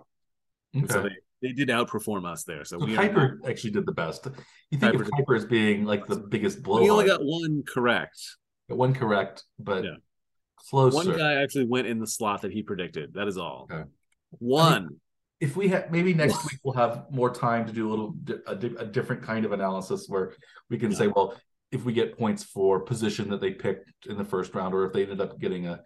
Okay.
So they, they did outperform us there. So,
So
we
Kiper actually did the best. You think
Kiper
of Kiper as being like the biggest blow?
we only got one correct.
one correct, but
Yeah.
closer.
One guy actually went in the slot that he predicted. That is all.
Okay.
One.
If we have maybe next week we'll have more time to do a little a, di- a different kind of analysis where we can
Yeah.
say well if we get points for position that they picked in the first round or if they ended up getting a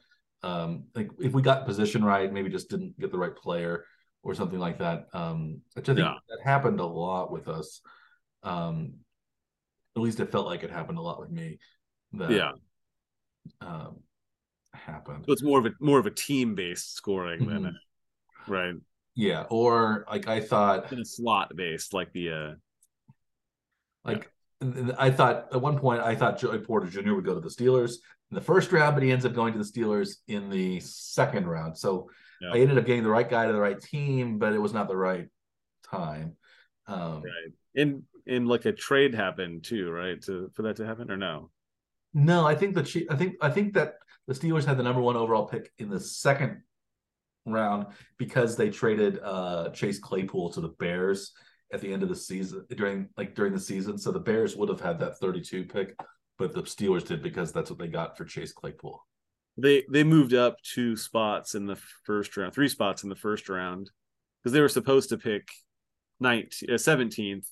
um like if we got position right maybe just didn't get the right player or something like that um which i think
Yeah.
that happened a lot with us um at least it felt like it happened a lot with me that
Yeah.
um happened
So it's more of a more of a team based scoring
Mhm.
than right
yeah or like i thought
than a slot based like the uh
Like and I thought at one point I thought Joey Porter Jr. would go to the Steelers in the first round, but he ends up going to the Steelers in the second round. So
Yeah.
I ended up getting the right guy to the right team, but it was not the right time. Um,
right and and like a trade happened too right to for that to happen or no
No, I think the I think I think that the Steelers had the number one overall pick in the second round because they traded uh Chase Claypool to the Bears at the end of the season during like during the season. So the Bears would have had that 32 pick, but the Steelers did because that's what they got for Chase Claypool.
they they moved up two spots in the first round three spots in the first round because they were supposed to pick 19 uh, 17th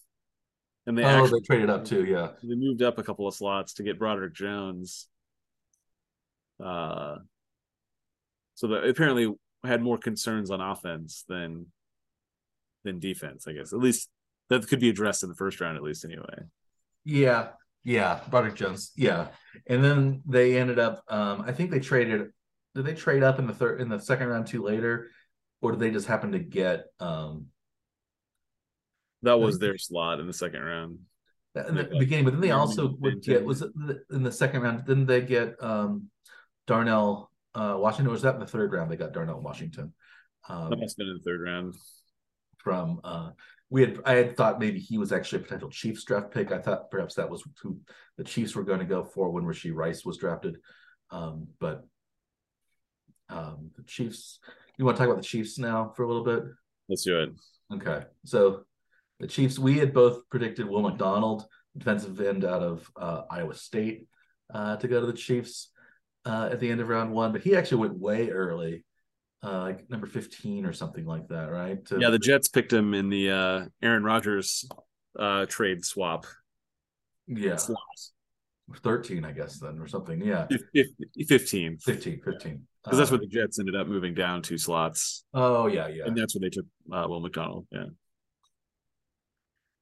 and they
oh,
actually
they traded up too, yeah.
they moved up a couple of slots to get Broderick Jones. Uh, so that apparently had more concerns on offense than than defense. I guess at least that could be addressed in the first round, at least anyway.
Yeah, yeah, Broderick Jones, yeah. And then they ended up um I think they traded did they trade up in the third in the second round too later? Or did they just happen to get um
That was their slot in the second round.
in the
Yeah.
beginning, but then they also would get was it in the second round? Didn't they get um Darnell uh Washington? Was that in the third round? They got Darnell Washington um,
That must have been in the third round.
from uh we had I had thought maybe he was actually a potential Chiefs draft pick. I thought perhaps that was who the Chiefs were going to go for when Rashee Rice was drafted. Um, but um the Chiefs you want to talk about the Chiefs now for a little bit?
Let's do it.
Okay. So the Chiefs, we had both predicted Will McDonald, defensive end out of uh, Iowa State, uh, to go to the Chiefs uh, at the end of round one, but he actually went way early, uh, like number 15 or something like that, right? To-
Yeah, the Jets picked him in the uh, Aaron Rodgers uh, trade swap
yeah,
slot.
13, I guess, then, or something. Yeah,
Fif- fif- 15.
15, 15.
Because that's
Uh,
where the Jets ended up moving down two slots.
oh, yeah, yeah,
And that's where they took uh, Will McDonald. Yeah.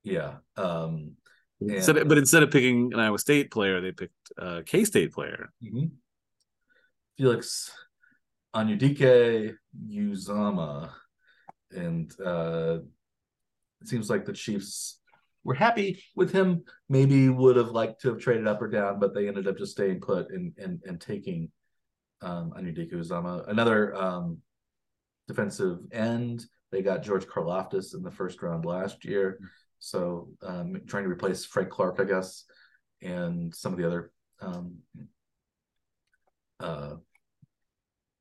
yeah. Um, Yeah.
Instead of- but instead of picking an Iowa State player, they picked a K State player.
mhm. Felix Anudike Uzomah. And uh it seems like the Chiefs were happy with him. Maybe would have liked to have traded up or down, but they ended up just staying put and and, and taking um Uzomah. Another um defensive end. They got George Karlaftis in the first round last year. So um trying to replace Frank Clark, I guess, and some of the other um uh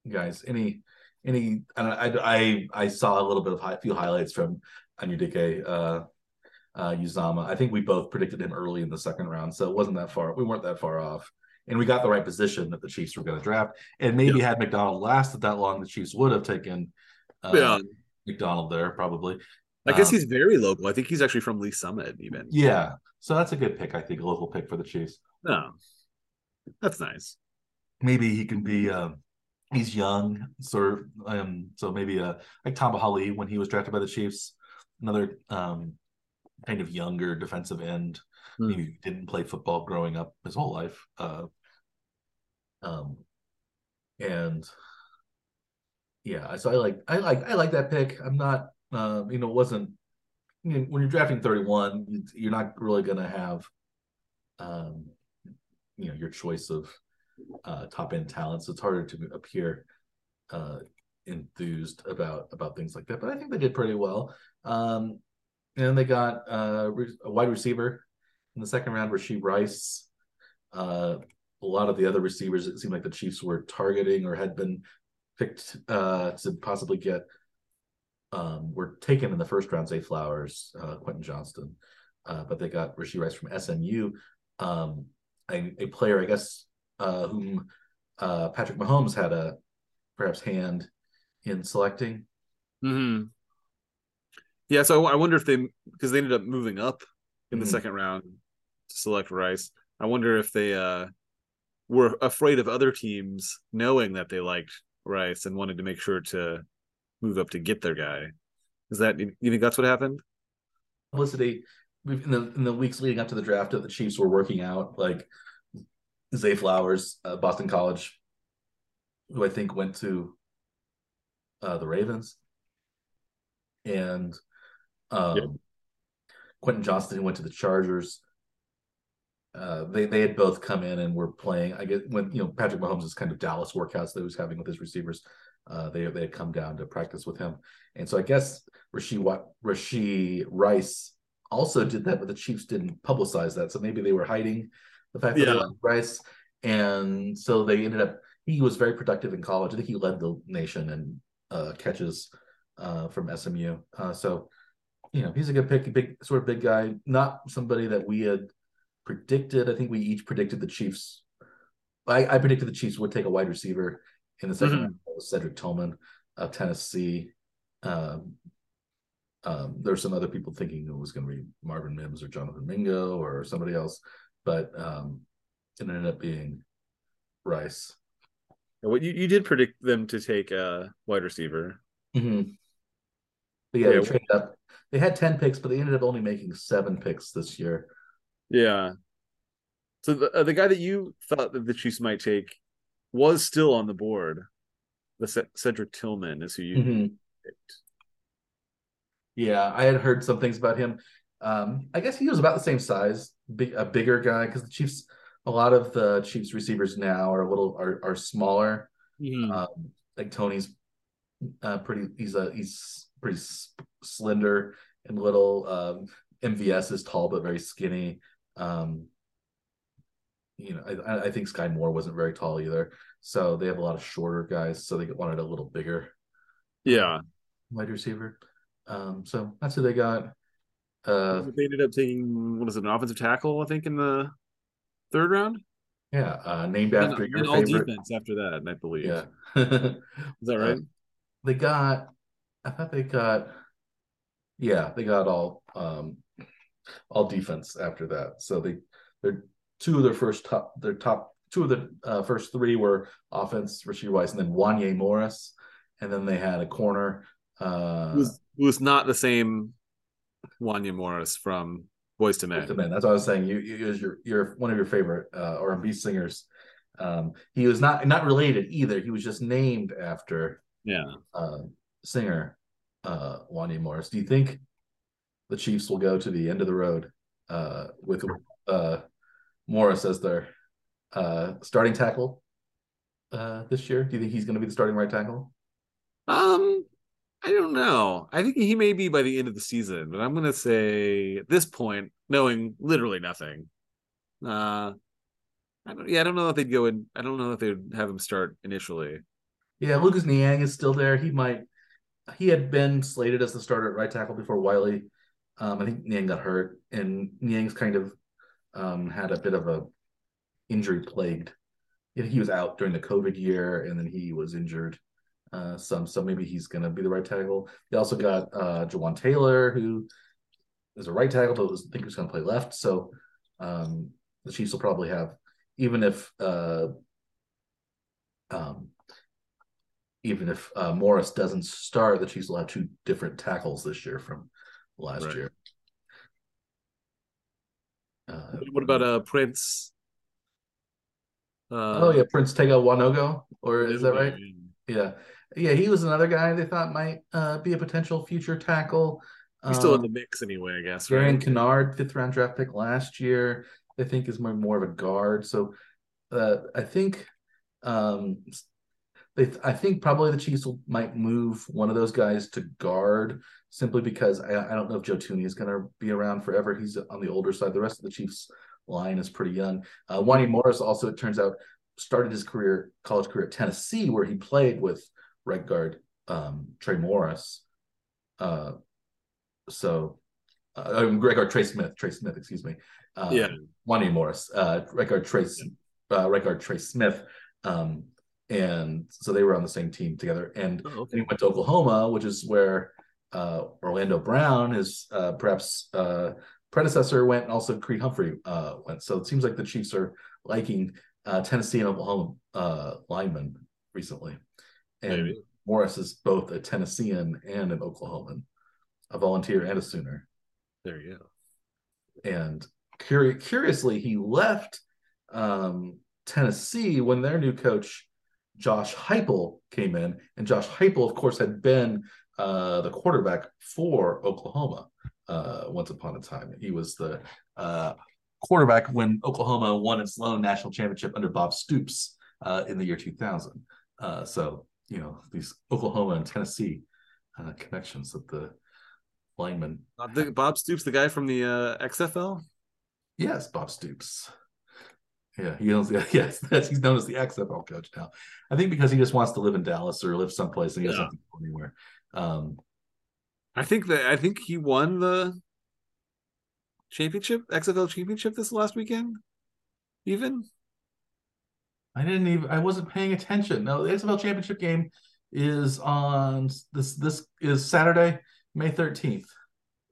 guys any any I, I i i saw a little bit of high, few highlights from Anudike uh uh Uzomah. I think we both predicted him early in the second round, so it wasn't that far. We weren't that far off. And we got the right position that the Chiefs were going to draft. And maybe had McDonald lasted that long, the Chiefs would have taken uh,
yeah.
McDonald there probably.
I guess
Um,
he's very local. I think he's actually from Lee Summit, even.
yeah. So that's a good pick, I think, a local pick for the Chiefs.
No. That's nice.
Maybe he can be um he's young sort of um so maybe uh like Tamba Hali when he was drafted by the Chiefs another um kind of younger defensive end maybe didn't play football growing up his whole life uh um and yeah so I like I like I like that pick. I'm not uh you know it wasn't when you're drafting 31 you- you're not really gonna have um you know your choice of uh, top end talent, it's harder to appear uh, enthused about about things like that. But I think they did pretty well. Um, and they got uh, re- a wide receiver in the second round, Rashee Rice. Uh, a lot of the other receivers, it seemed like the Chiefs were targeting or had been picked uh, to possibly get um, were taken in the first round. Zay Flowers, uh, Quentin Johnston, uh, but they got Rashee Rice from SMU, um, a, a, player, I guess, uh, whom uh, Patrick Mahomes had a perhaps hand in selecting.
Mm-hmm. Yeah, so I wonder if they because they ended up moving up in the mm-hmm. second round to select Rice. I wonder if they uh, were afraid of other teams knowing that they liked Rice and wanted to make sure to move up to get their guy. Is that you think that's what happened?
Publicity in the in the weeks leading up to the draft, the Chiefs were working out like Zay Flowers, uh, Boston College, who I think went to uh, the Ravens, and um, yep. Quentin Johnston, who went to the Chargers. Uh, they they had both come in and were playing. I guess when you know Patrick Mahomes' is kind of Dallas workouts that he was having with his receivers, uh, they they had come down to practice with him, and so I guess Rashee what Rashee Rice also did that, but the Chiefs didn't publicize that, so maybe they were hiding the fact that yeah. they liked Rice, and so they ended up. He was very productive in college. I think he led the nation in uh, catches uh, from SMU. Uh, so you know, he's a good pick, big sort of big guy, not somebody that we had predicted. I think we each predicted the Chiefs. I, I predicted the Chiefs would take a wide receiver in the 2nd mm-hmm. round. Cedric Tillman of Tennessee. Um, um, there's some other people thinking it was going to be Marvin Mims or Jonathan Mingo or somebody else, but um, it ended up being Rice.
Well, you, you did predict them to take a wide receiver.
Mm-hmm. But yeah, yeah, they up they had 10 picks, but they ended up only making seven picks this year.
Yeah. So the, uh, the guy that you thought that the Chiefs might take was still on the board. The C- Cedric Tillman is who you mm-hmm. picked.
Yeah, I had heard some things about him. Um, I guess he was about the same size, big, a bigger guy, because the Chiefs, a lot of the Chiefs receivers now are a little are are smaller. Mm-hmm. Um, like Toney's uh, pretty. He's a he's pretty slender and little. Um, MVS is tall but very skinny. Um, you know, I, I think Skyy Moore wasn't very tall either. So they have a lot of shorter guys. So they wanted a little bigger.
Yeah.
Wide receiver. Um, so that's who they got. Uh,
they ended up taking what is it, an offensive tackle, I think, in the third round.
Yeah, uh, named after
and,
your
all favorite. defense after that, I believe.
Yeah,
is that right? Uh,
they got I thought they got, yeah, they got all um all defense after that. So they they're two of their first top their top two of the uh, first three were offense, Rashee Rice, and then Wanya Morris, and then they had a corner. Uh,
who was, who was not the same Wanya Morris from Boyz II Men.
II Men. That's what I was saying. You, you was your your one of your favorite uh, R&B singers. Um, he was not not related either. He was just named after
yeah
uh, singer, uh, Wanya Morris. Do you think the Chiefs will go to the end of the road uh, with uh, Morris as their uh, starting tackle uh, this year? Do you think he's going to be the starting right tackle?
Um, I don't know. I think he may be by the end of the season, but I'm going to say at this point, knowing literally nothing, uh, I don't. Yeah, I don't know if they'd go in. I don't know if they'd have him start initially.
Yeah, Lucas Niang is still there. He might he had been slated as the starter at right tackle before Wylie. Um, I think Niang got hurt, and Niang's kind of um, had a bit of a injury plagued. He was out during the COVID year, and then he was injured uh, some. So maybe he's going to be the right tackle. They also got uh, Jawaan Taylor, who is a right tackle, but was, I think he was going to play left. So um, the Chiefs will probably have, even if uh, um, even if uh, Morris doesn't start, the Chiefs will have two different tackles this year from last right. year.
Uh, what about uh Prince?
Uh, oh yeah, Prince Tega Wanogho, or is that right? Yeah, yeah, he was another guy they thought might uh, be a potential future tackle.
He's still in the mix anyway, I guess.
Right? Kinnard, fifth round draft pick last year, I think is more more of a guard. So uh, I think um, they, I think probably the Chiefs will, might move one of those guys to guard simply because I, I don't know if Joe Thuney is going to be around forever. He's on the older side. The rest of the Chiefs line is pretty young. Uh, Wanya Morris also, it turns out, started his career, college career at Tennessee, where he played with right guard um, Trey Morris. Uh, so, uh, right guard Trey Smith, Trey Smith, excuse me. Uh,
Yeah.
Wanya Morris, uh, right guard Trey, uh, right guard Trey Smith. Um, and so they were on the same team together. And
Oh,
and he went to Oklahoma, which is where uh, Orlando Brown, his uh, perhaps uh, predecessor, went, and also Creed Humphrey uh, went. So it seems like the Chiefs are liking uh, Tennessee and Oklahoma uh, linemen recently. And
Maybe.
Morris is both a Tennessean and an Oklahoman, a volunteer and a Sooner.
There you go.
And curi- curiously, he left um, Tennessee when their new coach, Josh Heupel, came in. And Josh Heupel, of course, had been uh, the quarterback for Oklahoma uh, once upon a time. He was the uh, quarterback when Oklahoma won its lone national championship under Bob Stoops uh, in the year 2000. Uh, so, you know, these Oklahoma and Tennessee uh, connections that the
lineman. Bob Stoops, the guy from the uh, XFL.
Yes, Bob Stoops. Yeah, he owns. Yeah, yes, he's known as the XFL coach now. I think because he just wants to live in Dallas or live someplace and he doesn't
Yeah.
have to go anywhere. Um,
I think that I think he won the championship, XFL championship this last weekend. Even
I didn't even. I wasn't paying attention. No, the XFL championship game is on this. This is Saturday, May thirteenth,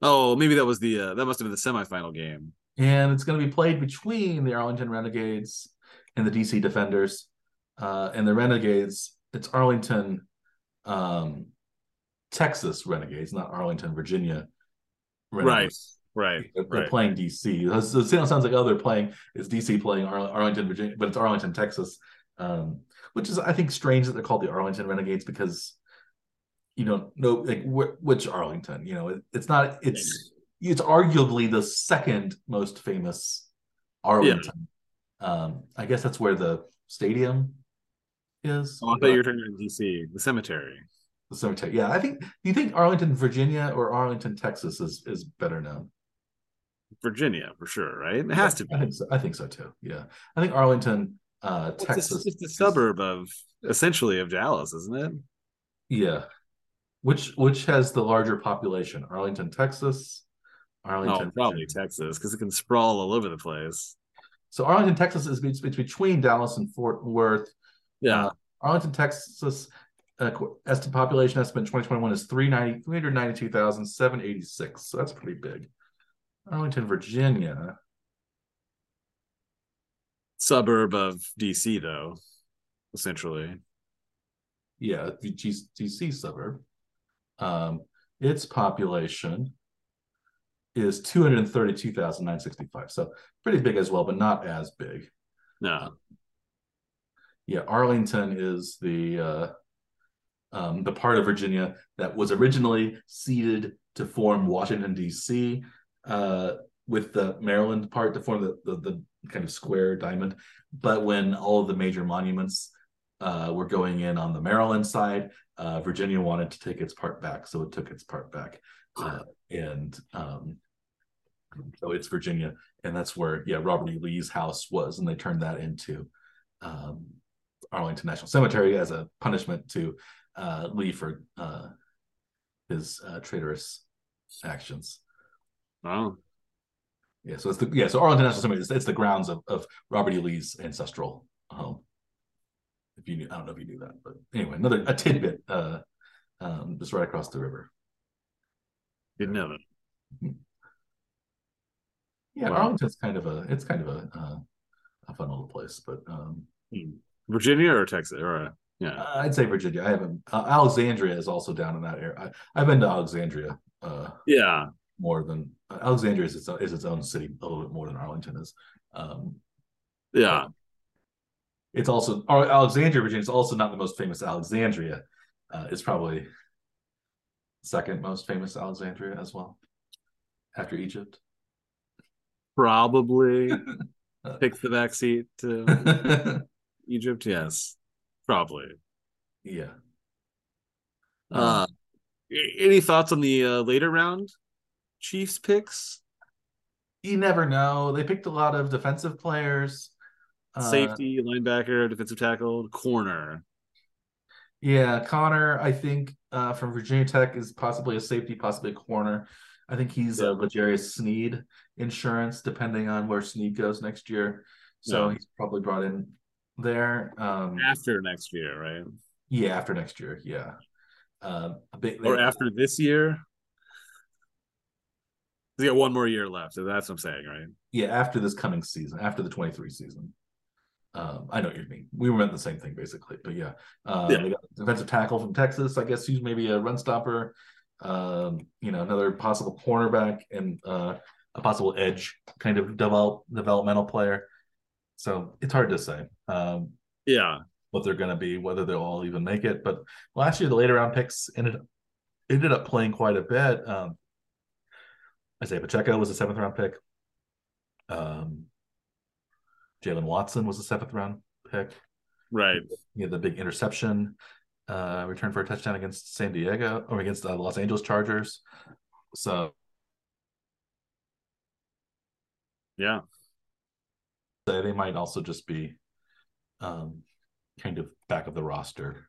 oh, maybe that was the uh, that must have been the semifinal game.
and it's going to be played between the Arlington Renegades and the DC Defenders. Uh, and the Renegades, it's Arlington, um, Texas Renegades, not Arlington, Virginia. Renegades.
Right,
They're,
right.
playing DC. That's- It sounds like oh they're playing it's DC playing Arl- Arlington, Virginia, but it's Arlington, Texas, um, which is I think strange that they're called the Arlington Renegades because you don't know like wh- which Arlington. You know, it, it's not. It's it's arguably the second most famous Arlington. Um, I guess that's where the stadium is.
Oh, I thought you were talking about DC, the cemetery.
the cemetery. Yeah, I think. Do you think Arlington, Virginia, or Arlington, Texas, is is better known?
Virginia for sure, right? It has to be.
I think so. I think so too. Yeah, I think Arlington, uh,
It's a- It's a suburb of essentially of Dallas, isn't it?
Yeah, which which has the larger population? Arlington, Texas. Arlington,
Oh, probably
Virginia.
Texas because it can sprawl all over the place.
So Arlington, Texas is it's, it's between Dallas and Fort Worth.
Yeah,
Uh, Arlington, Texas, uh, qu- estimate population estimate in 2021 is 390 392,786. So that's pretty big. Arlington, Virginia.
suburb of DC though, essentially.
yeah, DC suburb. Um, its population is 232,965. So pretty big as well, but not as big.
No,
Yeah, Arlington is the uh, um, the part of Virginia that was originally ceded to form Washington D.C. Uh, with the Maryland part to form the, the the kind of square diamond. But when all of the major monuments uh, were going in on the Maryland side, uh, Virginia wanted to take its part back, so it took its part back, uh, and um, so it's Virginia, and that's where yeah Robert E. Lee's house was, and they turned that into um, Arlington National Cemetery as a punishment to uh, Lee for uh, his traitorous actions.
Oh,
Yeah, so it's the yeah, so Arlington National Cemetery. It's, it's the grounds of, of Robert E. Lee's ancestral home. If you knew, I don't know if you knew that, but anyway, another a tidbit, uh, um, just right across the river.
didn't know that.
Yeah,
Wow.
Arlington's kind of a it's kind of a uh, a fun little place, but um,
Virginia or Texas or uh, yeah.
I'd say Virginia. I haven't. Uh, Alexandria is also down in that area. I, I've been to Alexandria uh,
Yeah,
more than Alexandria is its, own, is its own city a little bit more than Arlington is. Um,
yeah.
it's also Alexandria, Virginia is also not the most famous Alexandria. Uh, it's probably second most famous Alexandria as well, after Egypt.
Probably takes the back seat to Egypt. Yes, probably.
yeah.
Uh, a- any thoughts on the uh, later round Chiefs picks?
you never know. They picked a lot of defensive players.
Uh, Safety, linebacker, defensive tackle, corner.
Yeah, Conner, I think uh, from Virginia Tech is possibly a safety, possibly a corner. I think he's yeah. a L'Jarius Sneed insurance, depending on where Sneed goes next year. So yeah. he's probably brought in there um,
after next year, right?
Yeah, after next year. Yeah,
uh, bit, or after this year. He's got one more year left. So that's what I'm saying, right?
Yeah, after this coming season, after the 23 season. Um, I know what you mean. We were meant the same thing basically, but yeah. Um, yeah. defensive tackle from Texas. I guess he's maybe a run stopper. Um, you know, another possible cornerback and uh, a possible edge kind of develop developmental player. So it's hard to say. Um,
yeah,
what they're going to be, whether they'll all even make it. But last year, the later round picks ended ended up playing quite a bit. Um, Isaiah Pacheco was a seventh round pick. Um, Jaylen Watson was a seventh round pick.
Right.
He had the big interception uh, return for a touchdown against San Diego or against the Los Angeles Chargers. So,
yeah,
they might also just be um, kind of back of the roster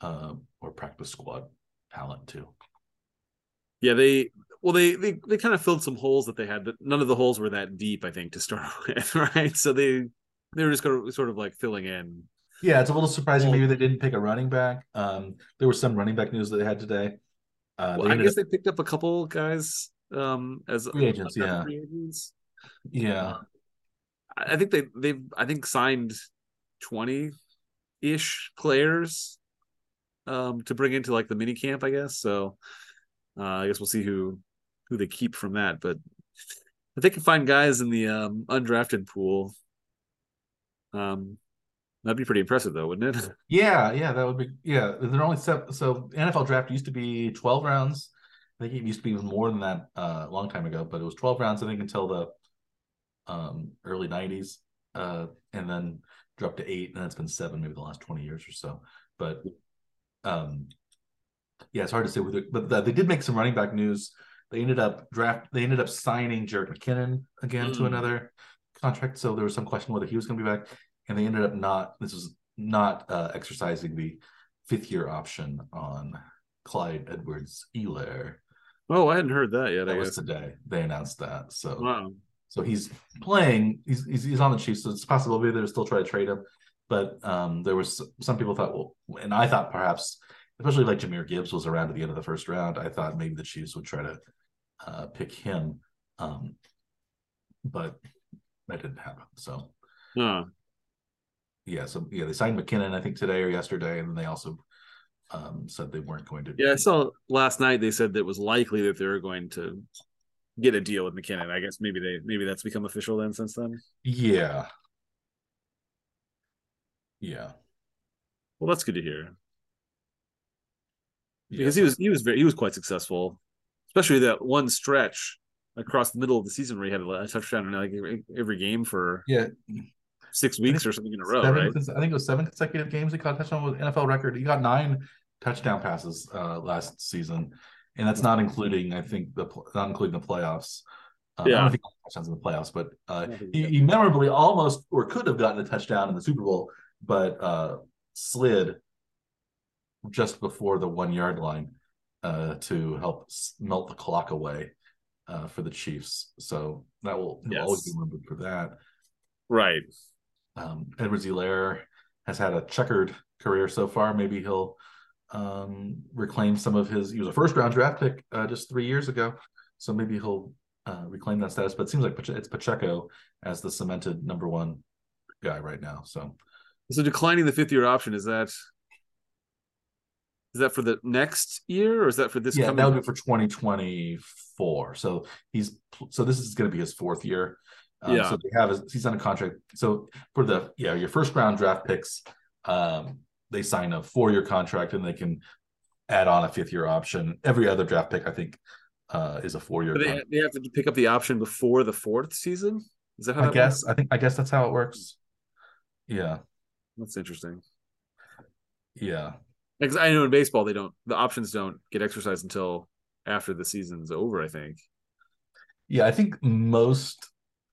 um, or practice squad talent too.
Yeah, they well they they they kind of filled some holes that they had, but none of the holes were that deep. I think to start with, right? So they they were just going to sort of like filling in.
Yeah, it's a little surprising. Maybe they didn't pick a running back. Um, there was some running back news that they had today.
Uh, well, I guess up... they picked up a couple guys um, as
free agents. Yeah, free agents. Yeah, uh,
I think they they've I think signed twenty ish players um, to bring into like the mini camp. I guess so. Uh, I guess we'll see who who they keep from that. But if they can find guys in the um, undrafted pool, um, that'd be pretty impressive, though, wouldn't it?
Yeah, yeah, that would be. Yeah, they're only seven. So NFL draft used to be twelve rounds. I think it used to be even more than that uh, a long time ago, but it was twelve rounds. I think until the um, early '90s, uh, and then dropped to eight, and it's been seven maybe the last twenty years or so. But um, yeah, it's hard to say with it, but they did make some running back news. They ended up draft. They ended up signing Jerick McKinnon again mm. to another contract. So there was some question whether he was going to be back, and they ended up not. This was not uh, exercising the fifth year option on Clyde Edwards Helaire.
Oh, I hadn't heard that yet.
That I was today. They announced that. So wow. So he's playing. He's, he's he's on the Chiefs. So it's possible maybe they'll still try to trade him. But um, there was some people thought well, and I thought perhaps especially like Jahmyr Gibbs was around at the end of the first round. I thought maybe the Chiefs would try to uh, pick him, um, but that didn't happen. So,
huh.
yeah, so yeah, they signed McKinnon I think today or yesterday, and then they also um, said they weren't going to.
Yeah, I saw last night they said that it was likely that they were going to get a deal with McKinnon. I guess maybe they maybe that's become official then since then.
Yeah. Yeah.
Well, that's good to hear because yeah. he was he was very he was quite successful, especially that one stretch across the middle of the season where he had a touchdown in like every, game for
yeah
six weeks or something in a row.
Seven,
right?
I think it was seven consecutive games he caught a touchdown with NFL record. He got nine touchdown passes uh, last season, and that's not including I think the not including the playoffs. Uh, yeah. I don't know if he got touchdowns in the playoffs, but uh, he, he memorably almost or could have gotten a touchdown in the Super Bowl, but uh, slid just before the one yard line uh, to help melt the clock away uh, for the Chiefs. So that will yes. always be remembered for that.
Right.
Um, Edwards Helaire has had a checkered career so far. Maybe he'll um, reclaim some of his. He was a first round draft pick uh, just three years ago, so maybe he'll uh, reclaim that status. But it seems like it's Pacheco as the cemented number one guy right now. So,
so declining the fifth year option is that is that for the next year or is that for this?
Yeah, that would be for 2024. So he's so this is going to be his fourth year. Um, yeah. So they have he's on a contract. So for the yeah your first round draft picks, um, they sign a four year contract and they can add on a fifth year option. Every other draft pick, I think, uh, is a four year.
They, they, have to pick up the option before the fourth season. Is that how?
I guess works? I think I guess that's how it works. Yeah,
that's interesting.
Yeah,
because I know in baseball they don't the options don't get exercised until after the season's over. I think.
Yeah, I think most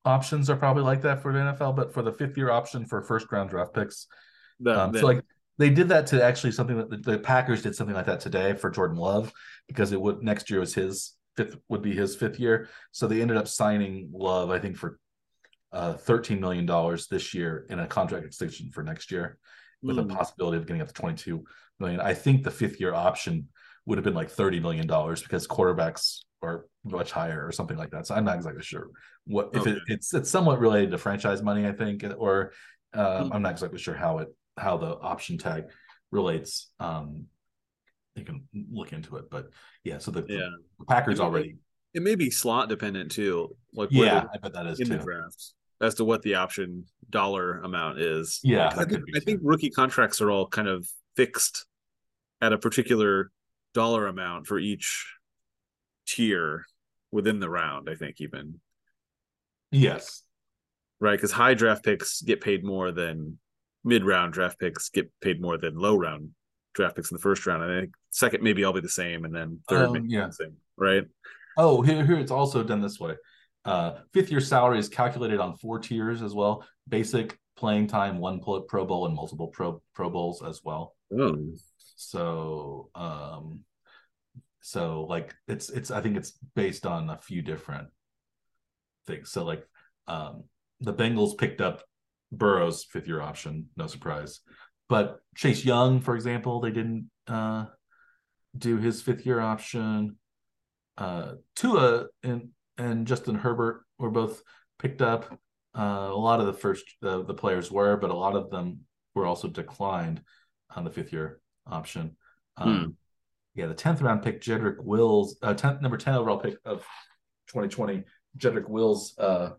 options are probably like that for the NFL, but for the fifth year option for first round draft picks,
The,
um,
the-
so like they did that to actually something that the, the Packers did something like that today for Jordan Love because it would next year was his fifth would be his fifth year. So they ended up signing Love, I think, for uh, thirteen million dollars this year in a contract extension for next year, with
Hmm.
a possibility of getting up to twenty two million. I think the fifth year option would have been like thirty million dollars because quarterbacks are much higher or something like that. So I'm not exactly sure what if it, it's it's somewhat related to franchise money, I think, or um,
Hmm.
I'm not exactly sure how it how the option tag relates. Um, you can look into it, but yeah. So the,
yeah,
the Packers
I mean,
already,
it may be slot dependent too. Like
yeah, I bet that is
in
too.
the draft as to what the option dollar amount is.
Yeah,
I think, I think rookie contracts are all kind of fixed at a particular dollar amount for each tier within the round. I think even
Yes,
right because high draft picks get paid more than mid round draft picks get paid more than low round draft picks in the first round. I think second maybe I'll be the same, and then third
Um,
maybe
yeah.
the same. Right.
Oh, here, here it's also done this way. Uh, fifth year salary is calculated on four tiers as well: basic, playing time, one Pro Pro Bowl, and multiple Pro Pro Bowls as well.
Oh.
So, um, so like it's it's I think it's based on a few different things. So like, um, the Bengals picked up Burrow's fifth year option, no surprise. But Chase Young, for example, they didn't uh do his fifth year option. Uh, Tua and and Justin Herbert were both picked up. Uh, a lot of the first the, the players were, but a lot of them were also declined on the fifth year option. Um, Yeah, the tenth round pick, Jedrick Wills, uh, tenth number ten overall pick of 2020, Jedrick Wills. Uh,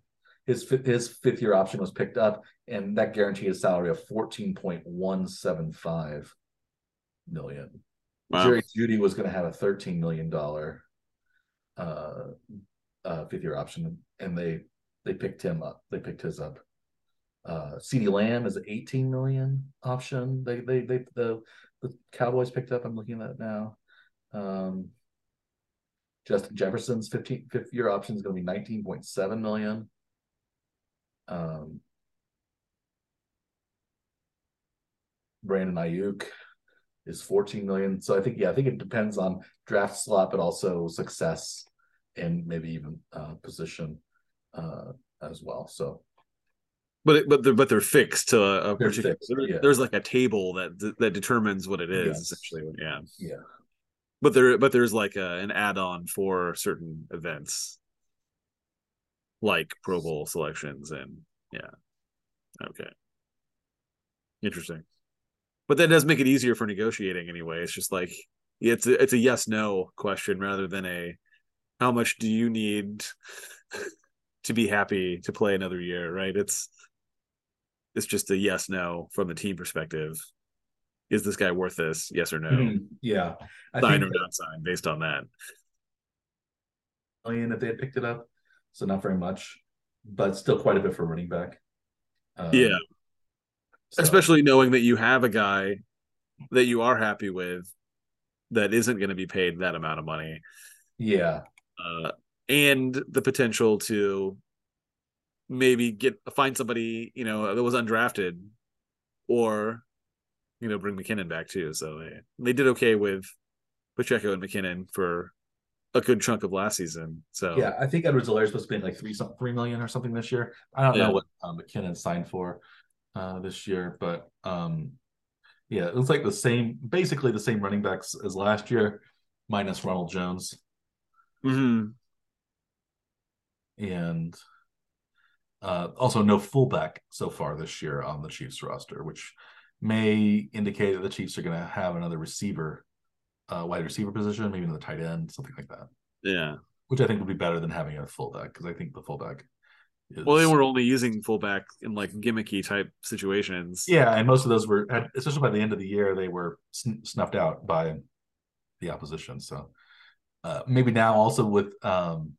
his his fifth year option was picked up, and that guaranteed a salary of 14.175 million.
Wow.
Jerry Jeudy was going to have a thirteen million dollar uh, uh, fifth year option, and they they picked him up. They picked his up. Uh, CeeDee Lamb is an eighteen million option. They they they the the Cowboys picked up. I'm looking at now. Um, Justin Jefferson's 15 fifth year option is going to be nineteen point seven million. Um, Brandon Aiyuk is 14 million. So I think, yeah, I think it depends on draft slot, but also success and maybe even uh, position uh, as well. So
but it, but they're but they're fixed to a, particular.
fixed, yeah.
There's like a table that that determines what it is
Yes.
essentially. Yeah,
yeah,
but there but there's like a, an add-on for certain events, like Pro Bowl selections and yeah. Okay. Interesting. But that does make it easier for negotiating anyway. It's just like it's a, it's a yes no question rather than a how much do you need to be happy to play another year, right? It's it's just a yes no from the team perspective. Is this guy worth this? Yes or no?
Mhm. yeah. I
Sign or
think
not sign based on that.
million if they had picked it up, so not very much, but still quite a bit for running back. Um,
Yeah.
so-
Especially knowing that you have a guy that you are happy with that isn't going to be paid that amount of money.
yeah,
uh, and the potential to maybe get find somebody you know that was undrafted, or you know bring McKinnon back too. So they, they did okay with Pacheco and McKinnon for a good chunk of last season. So
yeah. I think Edwards Helaire is supposed to be like three some three million or something this year. I don't
Yeah.
know what um, McKinnon signed for uh, this year, but um, yeah, it was like the same, basically the same running backs as last year, minus Ronald Jones
Mhm.
And uh, also no fullback so far this year on the Chiefs roster, which may indicate that the Chiefs are going to have another receiver, uh, wide receiver position, maybe another tight end, something like that.
yeah.
Which I think would be better than having a fullback because I think the fullback. Is,
Well, they were only using fullback in like gimmicky type situations.
yeah, and most of those were, especially by the end of the year, they were sn- snuffed out by the opposition. So uh, maybe now also with um,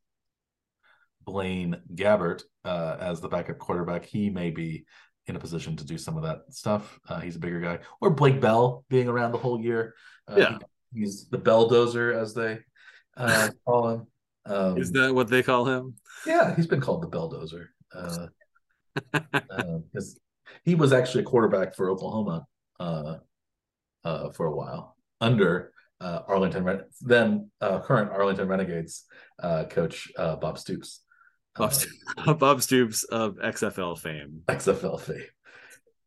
Blaine Gabbert uh, as the backup quarterback, he may be in a position to do some of that stuff. Uh, he's a bigger guy, or Blake Bell being around the whole year. Uh,
Yeah.
he- he's the belldozer as they uh, call him. Um,
Is that what they call him?
Yeah, he's been called the Belldozer. Uh, uh, he was actually a quarterback for Oklahoma uh, uh, for a while under uh, Arlington, then uh, current Arlington Renegades uh, coach Bob Stoops.
Bob, Bob Stoops of XFL fame.
XFL fame.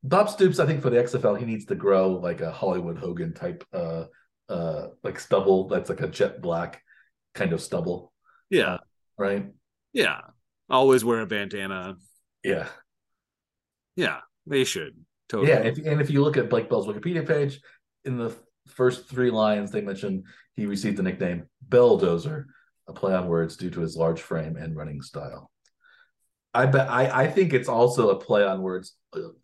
Bob Stoops, I think for the XFL, he needs to grow like a Hollywood Hogan type, uh, uh, like stubble that's like a jet black kind of stubble.
Yeah.
Right.
Yeah. Always wear a bandana.
Yeah.
Yeah. They should. Totally.
Yeah. If, and if you look at Blake Bell's Wikipedia page, in the first three lines, they mention he received the nickname Belldozer, a play on words due to his large frame and running style. I bet I, I think it's also a play on words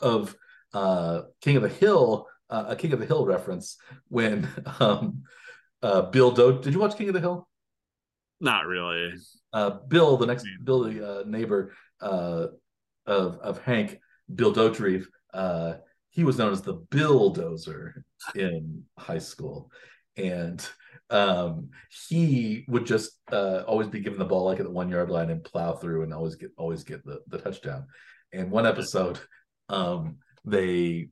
of uh, King of the Hill, uh, a King of the Hill reference when um, uh, Bill Do. Did you watch King of the Hill?
Not really.
Uh, Bill, the next Bill, the uh, neighbor uh, of of Hank, Bill uh, he was known as the Billdozer in high school, and um, he would just uh, always be given the ball like at the one yard line and plow through and always get always get the, the touchdown. And one episode, um, they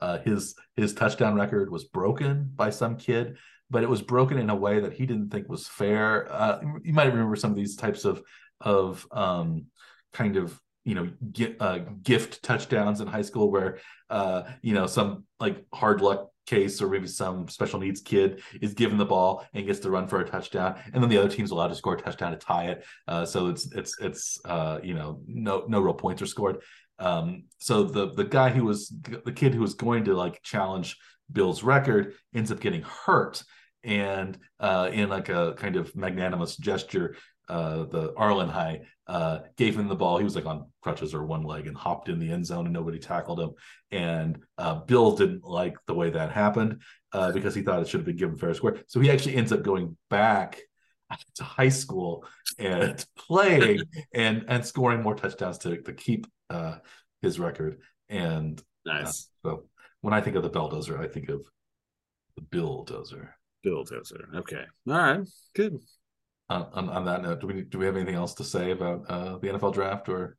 uh, his his touchdown record was broken by some kid, but it was broken in a way that he didn't think was fair. Uh, you might remember some of these types of of um, kind of you know get, uh, gift touchdowns in high school where uh, you know some like hard luck case or maybe some special needs kid is given the ball and gets to run for a touchdown and then the other team's allowed to score a touchdown to tie it. Uh, so it's it's it's uh, you know no no real points are scored. Um, so the the guy who was the kid who was going to like challenge Bill's record ends up getting hurt, and uh, in like a kind of magnanimous gesture, uh, the Arlen High uh, gave him the ball. He was like on crutches or one leg and hopped in the end zone, and nobody tackled him. And uh, Bill didn't like the way that happened uh, because he thought it should have been given fair square. So he actually ends up going back to high school and playing and and scoring more touchdowns to to keep uh, his record. And
uh, nice.
So when I think of the Belldozer, I think of the Billdozer.
Billdozer. Okay. All right. Good.
On, on, on, that note, do we do we have anything else to say about uh, the NFL draft or?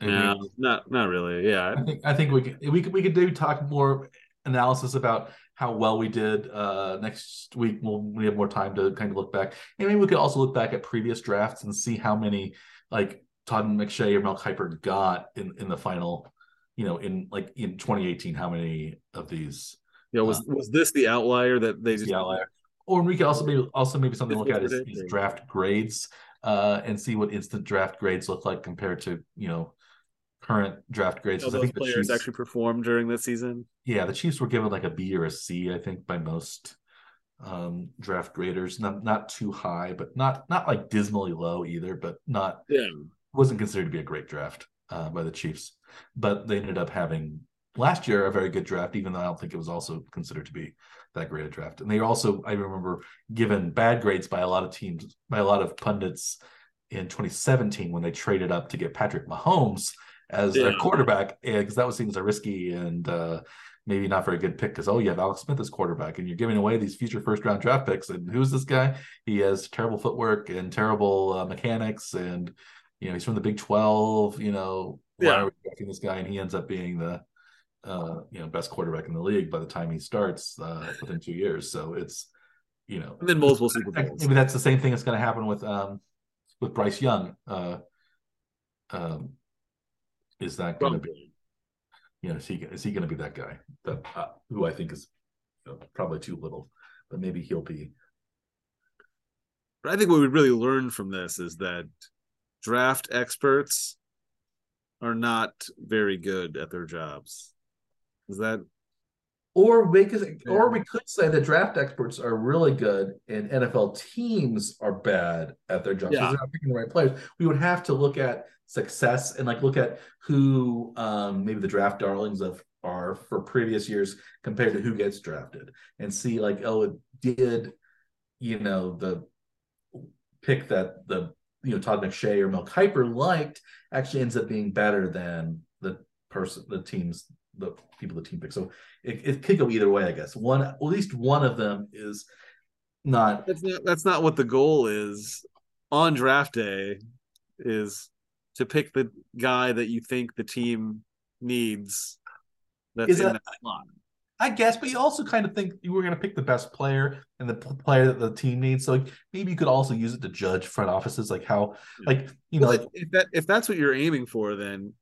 No, not not really. Yeah,
I think I think we could we could we could do talk more analysis about how well we did uh, next week when we have more time to kind of look back. And maybe we could also look back at previous drafts and see how many like Todd McShay or Mel Kiper got in in the final, you know, in like in 2018, how many of these?
Yeah, was uh, was this the outlier that they just
the outlier? Or we could also maybe also maybe something to look at is, is draft grades uh, and see what instant draft grades look like compared to you know current draft grades.
those I think players Chiefs, actually performed during this season.
Yeah, the Chiefs were given like a B or a C, I think, by most um, draft graders. Not not too high, but not not like dismally low either, but not
yeah.
wasn't considered to be a great draft uh, by the Chiefs. But they ended up having last year a very good draft, even though I don't think it was also considered to be that great a draft. And they also, I remember, given bad grades by a lot of teams, by a lot of pundits in 2017 when they traded up to get Patrick Mahomes as yeah. their quarterback because that was seems a risky and uh, maybe not very good pick because oh you have Alex Smith as quarterback and you're giving away these future first round draft picks and who's this guy? He has terrible footwork and terrible uh, mechanics and you know he's from the Big Twelve. You know why yeah. are we drafting this guy? And he ends up being the uh, you know best quarterback in the league by the time he starts uh, within two years. So it's you know
and then multiple Super
Bowls. Maybe that's the same thing that's going to happen with um with Bryce Young. Uh, um, is that going to be? You know, is he is he going to be that guy that uh, who I think is you know, probably too little, but maybe he'll be.
But I think what we really learned from this is that draft experts are not very good at their jobs. Is that
or we could, or we could say that draft experts are really good and NFL teams are bad at their jobs yeah. they're not picking the right players. We would have to look at success and like look at who um, maybe the draft darlings of are for previous years compared to who gets drafted and see like oh it did you know the pick that the you know Todd McShay or Mel Kiper liked actually ends up being better than the person the teams the people the team picks. So it, it could go either way, I guess. One at least one of them is not
That's not that's not what the goal is on draft day is to pick the guy that you think the team needs that's
Is
in
that-
that slot.
I guess, but you also kind of think you were going to pick the best player and the player that the team needs. So like, maybe you could also use it to judge front offices, like how, like you know,
Well,
like
if that if that's what you're aiming for, then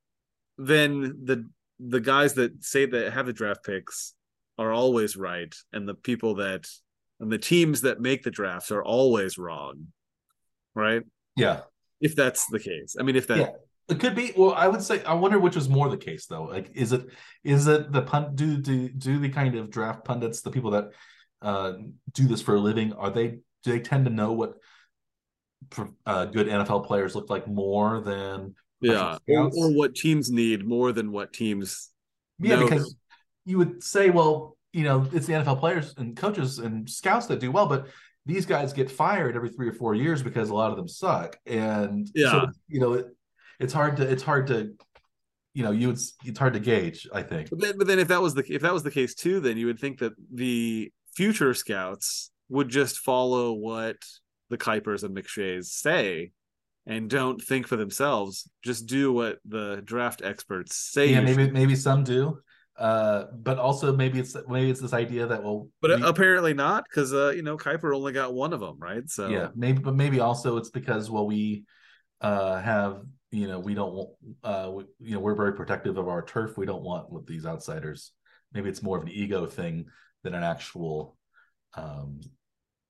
then the the guys that say that have the draft picks are always right, and the people that and the teams that make the drafts are always wrong, right?
yeah,
If that's the case, I mean, if that
Yeah. it could be. Well, I would say I wonder which was more the case though. Like, is it is it the pun do do do the kind of draft pundits, the people that uh do this for a living, are they do they tend to know what uh, good NFL players look like more than
yeah, or, or what teams need more than what teams
Yeah,
know
because you would say, well, you know, it's the NFL players and coaches and scouts that do well, but these guys get fired every three or four years because a lot of them suck. And
Yeah.
so, you know, it, it's hard to it's hard to you know, you would it's hard to gauge, I think.
But then, but then if that was the if that was the case too, then you would think that the future scouts would just follow what the Kipers and McShays say and don't think for themselves. Just do what the draft experts say.
Yeah, maybe maybe some do. Uh, but also maybe it's maybe it's this idea that well,
But
we-
apparently not, because uh, you know Kiper only got one of them, right? So
yeah, maybe but maybe also it's because well we uh have you know we don't want uh we, you know we're very protective of our turf. We don't want with these outsiders. Maybe it's more of an ego thing than an actual um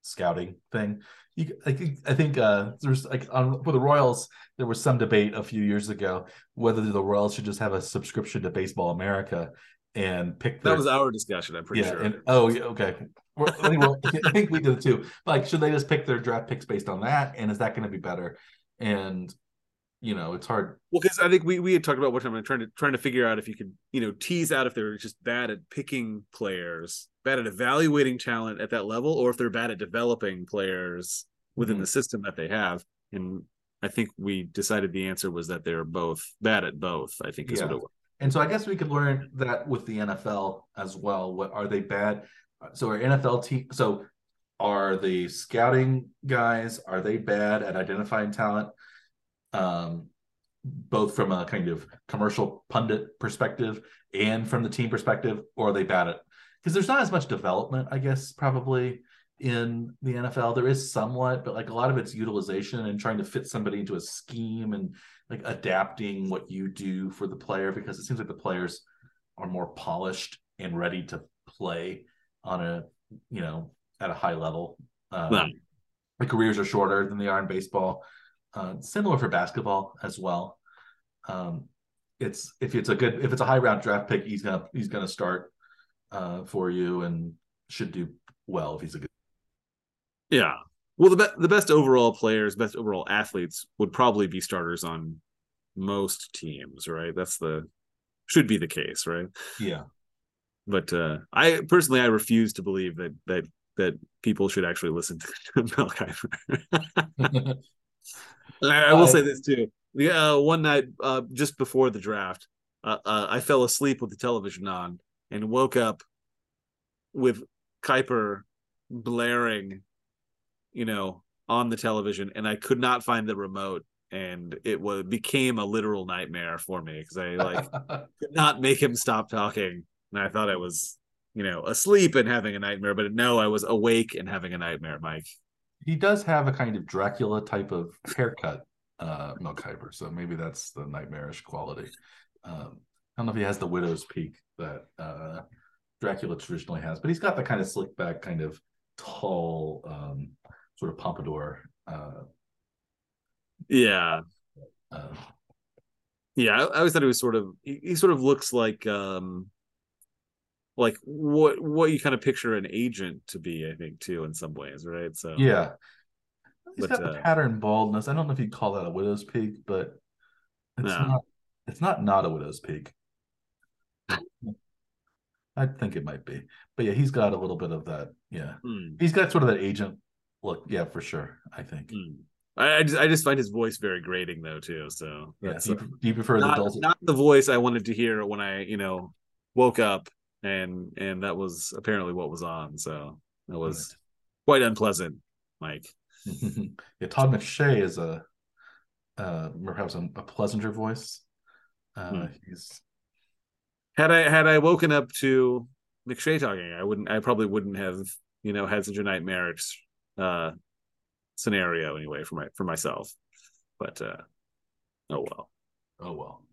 scouting thing. You, I think I think uh there's like on for the Royals there was some debate a few years ago whether the Royals should just have a subscription to Baseball America and pick
that was our discussion. I'm pretty
yeah,
sure.
and oh, yeah, okay. Well, anyway, I think we did it too. Like, should they just pick their draft picks based on that? And is that going to be better? And you know, it's hard.
Well, because I think we, we had talked about what I'm trying to trying to figure out if you could you know tease out if they're just bad at picking players, bad at evaluating talent at that level, or if they're bad at developing players within
Mhm.
the system that they have. And I think we decided the answer was that they're both bad at both. I think is
Yeah.
what it was.
And so I guess we could learn that with the NFL as well. What are they bad? So our NFL team. So are the scouting guys? Are they bad at identifying talent? Um, both from a kind of commercial pundit perspective and from the team perspective, or are they bad at? Because there's not as much development, I guess, probably in the NFL. There is somewhat, but like a lot of it's utilization and trying to fit somebody into a scheme and like adapting what you do for the player because it seems like the players are more polished and ready to play on a you know at a high level. Um. The careers are shorter than they are in baseball. Uh, similar for basketball as well. Um, it's if it's a good if it's a high round draft pick, he's gonna he's gonna start uh, for you and should do well if he's a good.
Yeah. Well, the be- the best overall players, best overall athletes would probably be starters on most teams, right? That's the should be the case, right?
Yeah,
but uh, I personally I refuse to believe that that that people should actually listen to Mel Kiper. I, I will say this too: the uh, one night uh, just before the draft, uh, uh, I fell asleep with the television on and woke up with Kiper blaring, you know, on the television, and I could not find the remote, and it was became a literal nightmare for me because I like could not make him stop talking. And I thought I was, you know, asleep and having a nightmare, but no, I was awake and having a nightmare, Mike.
He does have a kind of Dracula type of haircut, uh, Mel Kiper. So maybe that's the nightmarish quality. Um, I don't know if he has the widow's peak that uh, Dracula traditionally has, but he's got the kind of slick back, kind of tall, um, sort of pompadour. Uh,
Yeah.
uh,
Yeah. I, I always thought he was sort of he, he sort of looks like um like what what you kind of picture an agent to be, I think, too, in some ways, right? So
yeah, he's
But,
got the
uh,
pattern baldness. I don't know if you'd call that a widow's peak, but it's
No.
not. It's not not a widow's peak. I think it might be, but yeah, he's got a little bit of that. Yeah,
Hmm,
he's got sort of that agent look. Yeah, for sure. I think.
hmm. I, I just I just find his voice very grating though, too. So
Yeah. Do you,
uh,
do you prefer the
not,
dulcet?
not the voice I wanted to hear when I, you know, woke up and and that was apparently what was on. So that was quite unpleasant, Mike.
yeah, Todd McShay is a uh, perhaps a, a pleasanter voice. Uh, hmm. He's
had I had I woken up to McShay talking, I wouldn't. I probably wouldn't have you know had such a nightmare uh, scenario anyway for my for myself. But uh, oh well.
Oh well.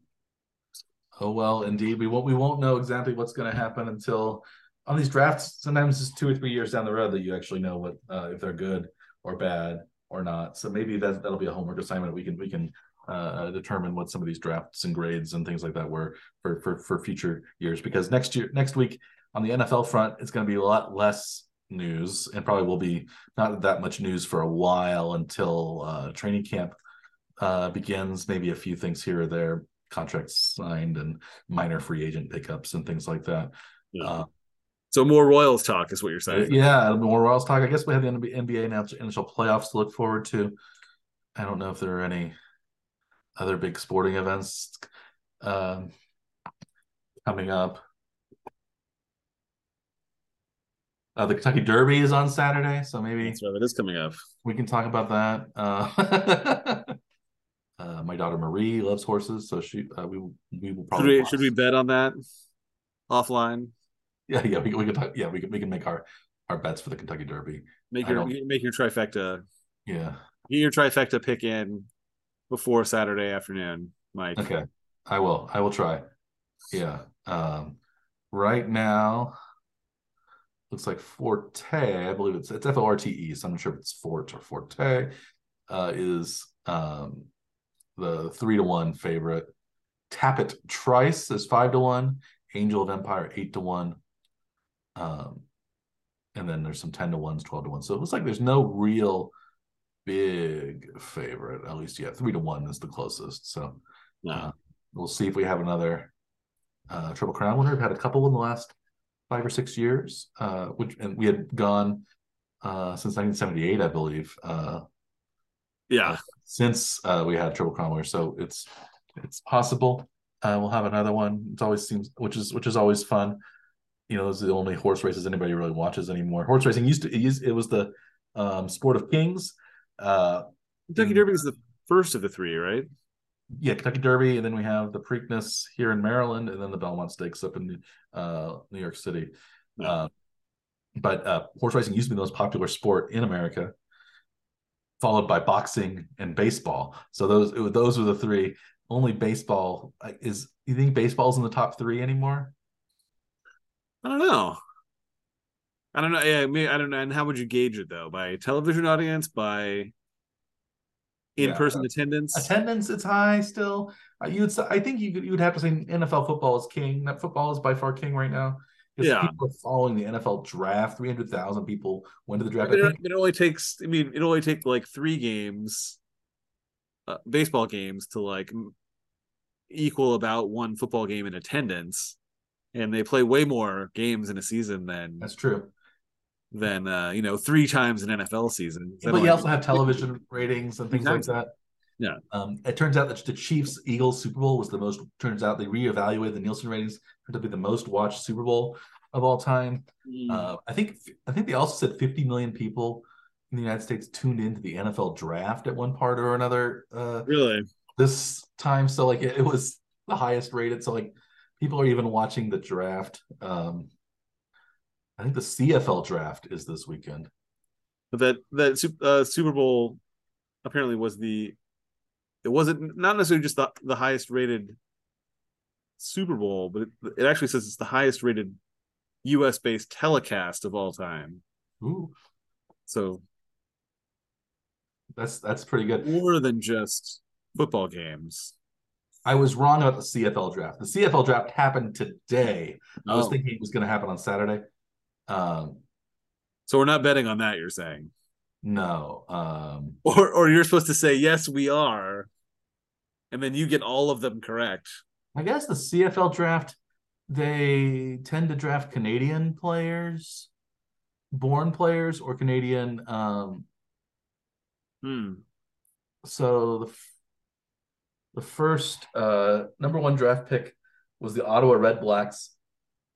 Oh well, indeed. We won't we won't know exactly what's going to happen until on these drafts. Sometimes it's two or three years down the road that you actually know what uh, if they're good or bad or not. So maybe that that'll be a homework assignment. We can we can uh, determine what some of these drafts and grades and things like that were for for for future years. Because next year next week on the NFL front, it's going to be a lot less news and probably will be not that much news for a while until uh, training camp uh, begins. Maybe a few things here or there, contracts signed and minor free agent pickups and things like that.
Yeah. Uh, so more Royals talk is what you're saying.
Yeah, more Royals talk. I guess we have the NBA now initial playoffs to look forward to. I don't know if there are any other big sporting events um, coming up. Uh, the Kentucky Derby is on Saturday, so maybe
that's right. It is coming up.
We can talk about that. Uh, uh, my daughter Marie loves horses, so she uh, we we will
probably should we, should we bet on that offline?
Yeah, yeah, we, we can talk. Yeah, we can we can make our our bets for the Kentucky Derby.
Make your make your trifecta.
Yeah,
get your trifecta pick in before Saturday afternoon, Mike.
Okay, I will. I will try. Yeah. Um, right now, looks like Forte. I believe it's it's F O R T E. So I'm not sure if it's Fort or Forte. Uh, is um, the three to one favorite. Tapit Trice is five to one. Angel of Empire eight to one. Um, and then there's some 10 to ones, 12 to one. So it looks like there's no real big favorite, at least yet. Three to one is the closest. So yeah. Uh, we'll see if we have another uh, Triple Crown winner. We've had a couple in the last five or six years, uh, which and we had gone uh, since 1978, I believe. Uh,
yeah,
since uh, we had Triple Crown winner, so it's it's possible uh, we'll have another one. It always seems, which is which is always fun you know, those are the only horse races anybody really watches anymore. Horse racing used to it, used, it was the um, sport of kings. Uh,
Kentucky Derby is the first of the three, right?
Yeah, Kentucky Derby, and then we have the Preakness here in Maryland, and then the Belmont Stakes up in uh, New York City. Yeah. Uh, but uh, horse racing used to be the most popular sport in America, followed by boxing and baseball. So those those were the three. Only baseball is. You think baseball's in the top three anymore?
I don't know. I don't know. Yeah, I, mean, I don't know. And how would you gauge it though? By television audience? By in-person yeah. attendance?
Attendance, it's high still. Uh, you would. I think you you would have to say NFL football is king. That football is by far king right now.
Yeah,
people are following the NFL draft. Three hundred thousand people went to the draft.
It, think, it, only takes. I mean, it only takes like three games, uh, baseball games, to like equal about one football game in attendance and they play way more games in a season than
that's true
than uh, you know three times an NFL season.
But you also have television ratings and things exactly. like that.
Yeah.
Um, it turns out that the Chiefs Eagles Super Bowl was the most. Turns out they reevaluated the Nielsen ratings to be the most watched Super Bowl of all time. Mm. Uh, I think I think they also said 50 million people in the United States tuned into the NFL draft at one part or another. Uh,
really,
this time, so like it, it was the highest rated. So like people are even watching the draft. Um, I think the CFL draft is this weekend.
But that that uh, Super Bowl apparently was the it wasn't not necessarily just the, the highest rated Super Bowl, but it, it actually says it's the highest rated U.S. based telecast of all time.
Ooh.
So
that's that's pretty good.
More than just football games.
I was wrong about the CFL draft. The CFL draft happened today. I was oh. thinking it was going to happen on Saturday. Um,
so we're not betting on that. You're saying
no, um,
or or you're supposed to say yes, we are, and then you get all of them correct.
I guess the CFL draft they tend to draft Canadian players, born players, or Canadian. Um,
hmm.
So the the first uh, number one draft pick was the Ottawa Redblacks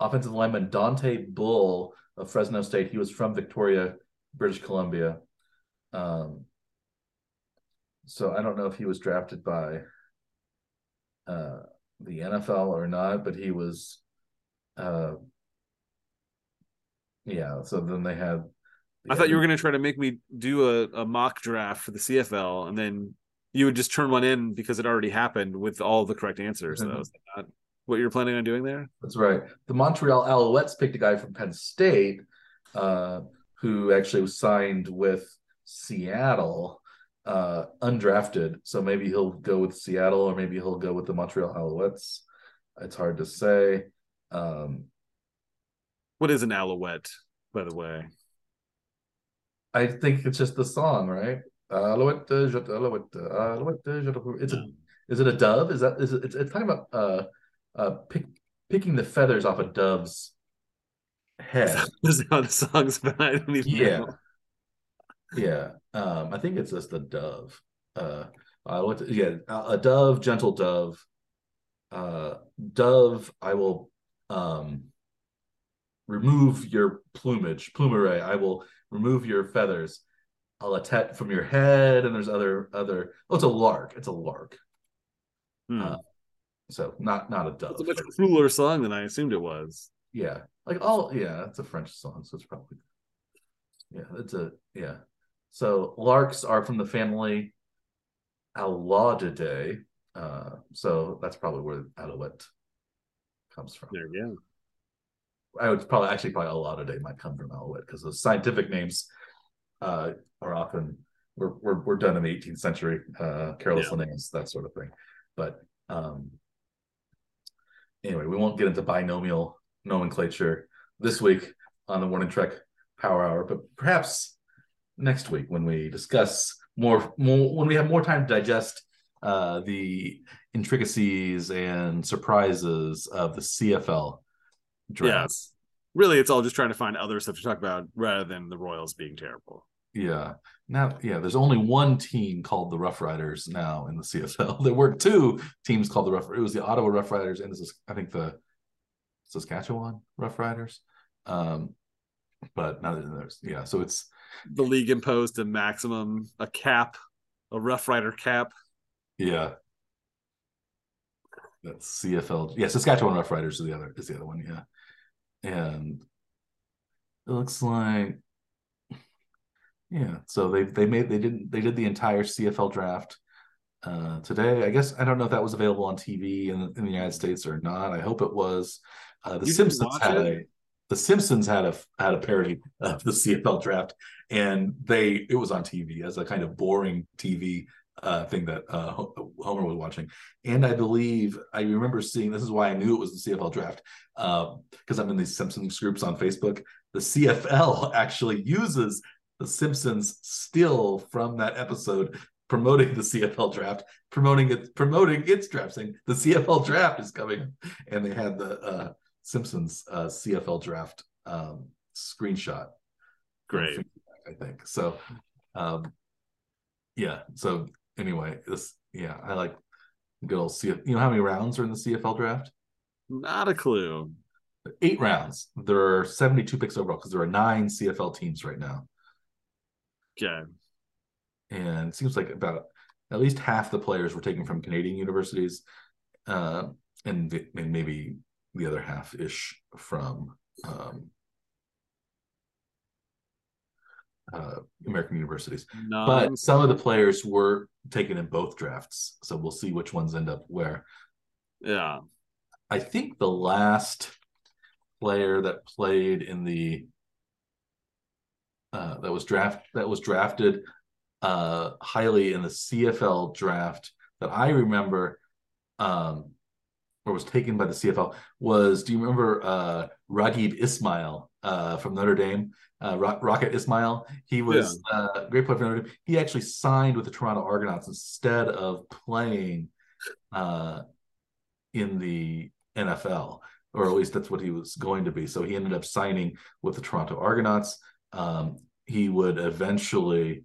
offensive lineman Dontae Bull of Fresno State. He was from Victoria, British Columbia. Um, so I don't know if he was drafted by uh, the NFL or not, but he was. Uh, yeah. So then they had.
I thought you were going to try to make me do a, a mock draft for the CFL, and then you would just turn one in because it already happened with all the correct answers. Mm-hmm. That what you're planning on doing there.
That's right. The Montreal Alouettes picked a guy from Penn State uh, who actually was signed with Seattle, uh, undrafted. So maybe he'll go with Seattle, or maybe he'll go with the Montreal Alouettes. It's hard to say. Um,
what is an Alouette, by the way?
I think it's just the song, right? Alouette, Alouette, Alouette. It's a, is it a dove? Is that is it? It's, it's talking about uh, uh, pick, picking the feathers off a dove's head.
Is how the song's about? I don't even
yeah. Know. Yeah. Um, I think it's just a dove. Uh, uh what yeah, a dove, gentle dove. Uh, dove, I will um remove your plumage, plumere. I will remove your feathers. I'll attack from your head, and there's other other. Oh, it's a lark. It's a lark. Hmm. Uh, so not not a dove.
It's a much cooler song than I assumed it was.
Yeah, like all yeah, it's a French song, so it's probably yeah, it's a yeah. So larks are from the family Alaudidae. Uh, so that's probably where Alouette comes from.
There you go.
I would probably actually probably Alaudidae might come from Alouette because the scientific names uh, are often we're, we're, we're done in the 18th century, uh, careless yeah. names, that sort of thing. But um, anyway, we won't get into binomial nomenclature this week on the Warning Track Power Hour, but perhaps next week when we discuss more, more when we have more time to digest uh, the intricacies and surprises of the CFL
draft. Yes. Really, it's all just trying to find other stuff to talk about rather than the Royals being terrible.
Yeah. Now, yeah, there's only one team called the Rough Riders now in the CFL. There were two teams called the Rough. It was the Ottawa Rough Riders and this is, I think, the Saskatchewan Rough Riders. Um, but now there's yeah, so it's
the league imposed a maximum, a cap, a Rough Rider cap.
Yeah. That's CFL. Yeah, Saskatchewan Rough Riders is the other is the other one. Yeah, and it looks like yeah. So they they made they didn't they did the entire CFL draft uh, today. I guess I don't know if that was available on TV in, in the United States or not. I hope it was. Uh, the you Simpsons had it? The Simpsons had a had a parody of the CFL draft, and they it was on TV as a kind of boring TV uh, thing that uh, Homer was watching. And I believe I remember seeing this is why I knew it was the CFL draft because uh, I'm in these Simpsons groups on Facebook. The CFL actually uses the Simpsons still from that episode promoting the CFL draft, promoting it, promoting its draft, saying the CFL draft is coming, and they had the uh, Simpsons uh, CFL draft um, screenshot.
Great,
I think so. Um, yeah. So anyway, this yeah, I like good old CFL. You know how many rounds are in the CFL draft?
Not a clue.
Eight rounds. There are 72 picks overall because there are nine CFL teams right now.
Okay.
And it seems like about at least half the players were taken from Canadian universities, uh, and, and maybe the other half ish from um, uh, American universities. Nice. But some of the players were taken in both drafts, so we'll see which ones end up where.
Yeah,
I think the last player that played in the uh, that was draft that was drafted uh, highly in the CFL draft that I remember, um, or was taken by the CFL was. Do you remember uh, Raghib Ismail uh, from Notre Dame? Uh, Rocket Ismail. He was yeah. uh, a great player for Notre Dame. He actually signed with the Toronto Argonauts instead of playing uh, in the NFL, or at least that's what he was going to be. So he ended up signing with the Toronto Argonauts um, he would eventually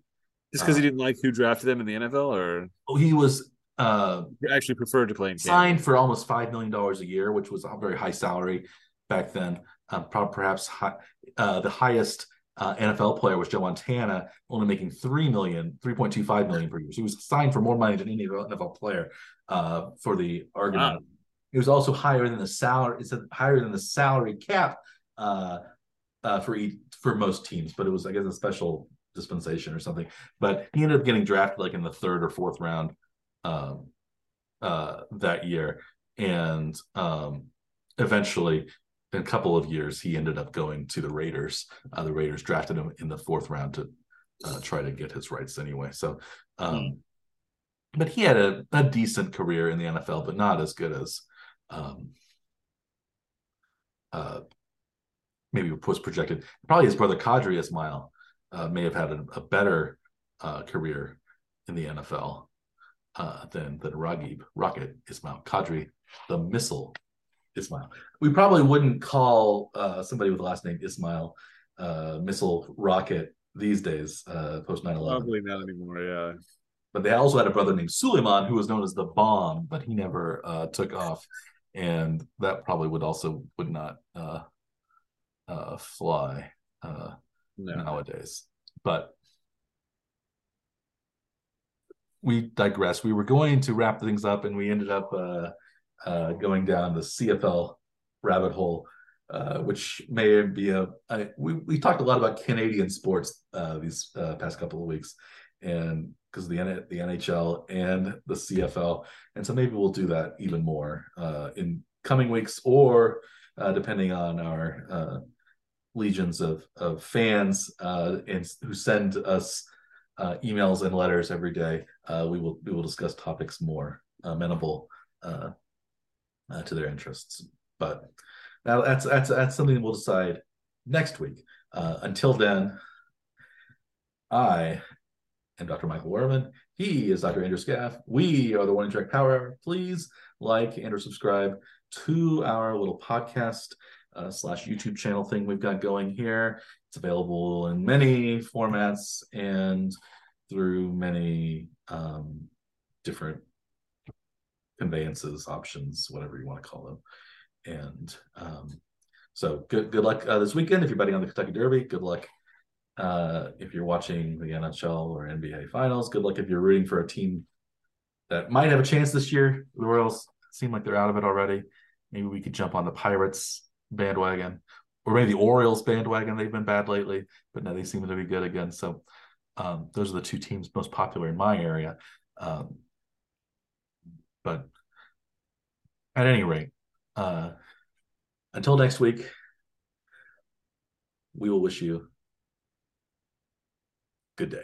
just because uh, he didn't like who drafted him in the NFL, or
oh, he was uh,
he actually preferred to play in
signed for almost five million dollars a year, which was a very high salary back then. Um, perhaps high, uh, the highest uh, NFL player was Joe Montana, only making three million, 3.25 million per year. So he was signed for more money than any NFL player uh, for the argument. Wow. It was also higher than the salary. It's higher than the salary cap uh, uh, for each, for most teams, but it was I guess a special dispensation or something. But he ended up getting drafted like in the third or fourth round um, uh, that year, and um, eventually, in a couple of years, he ended up going to the Raiders. Uh, the Raiders drafted him in the fourth round to uh, try to get his rights anyway. So, um, mm. but he had a, a decent career in the NFL, but not as good as um, uh, maybe was projected. Probably his brother Qadry Ismail uh, may have had a, a better uh, career in the NFL uh, than than Raghib Rocket is Mount Qadry, the missile Ismail. We probably wouldn't call uh, somebody with the last name Ismail uh, missile rocket these days uh, post 9-11.
Probably not anymore. Yeah.
But they also had a brother named Suleiman who was known as the bomb, but he never uh, took off, and that probably would also would not uh, uh, fly uh, no. nowadays. But we digress. We were going to wrap things up, and we ended up uh, uh, going down the CFL rabbit hole, uh, which may be a. I, we we talked a lot about Canadian sports uh, these uh, past couple of weeks, and because the the NHL and the CFL, and so maybe we'll do that even more uh, in coming weeks, or depending on our legions of of fans and who send us uh, emails and letters every day. Uh, we will we will discuss topics more amenable uh, uh, to their interests. But now that's that's that's something we'll decide next week. Uh, until then, I am Dr. Michael Werman. He is Dr. Andrew Scaff. We are the Warning Track Power. Please like and or subscribe to our little podcast uh, slash YouTube channel thing we've got going here. It's available in many formats and through many um, different conveyances, options, whatever you want to call them. And um, so good good luck uh, this weekend if you're betting on the Kentucky Derby. Good luck uh, if you're watching the NHL or NBA finals. Good luck if you're rooting for a team that might have a chance this year. The Royals seem like they're out of it already. Maybe we could jump on the Pirates bandwagon or maybe the Orioles bandwagon. They've been bad lately, but now they seem to be good again. So um, those are the two teams most popular in my area. Um, but at any rate, uh, until next week, we will wish you good day.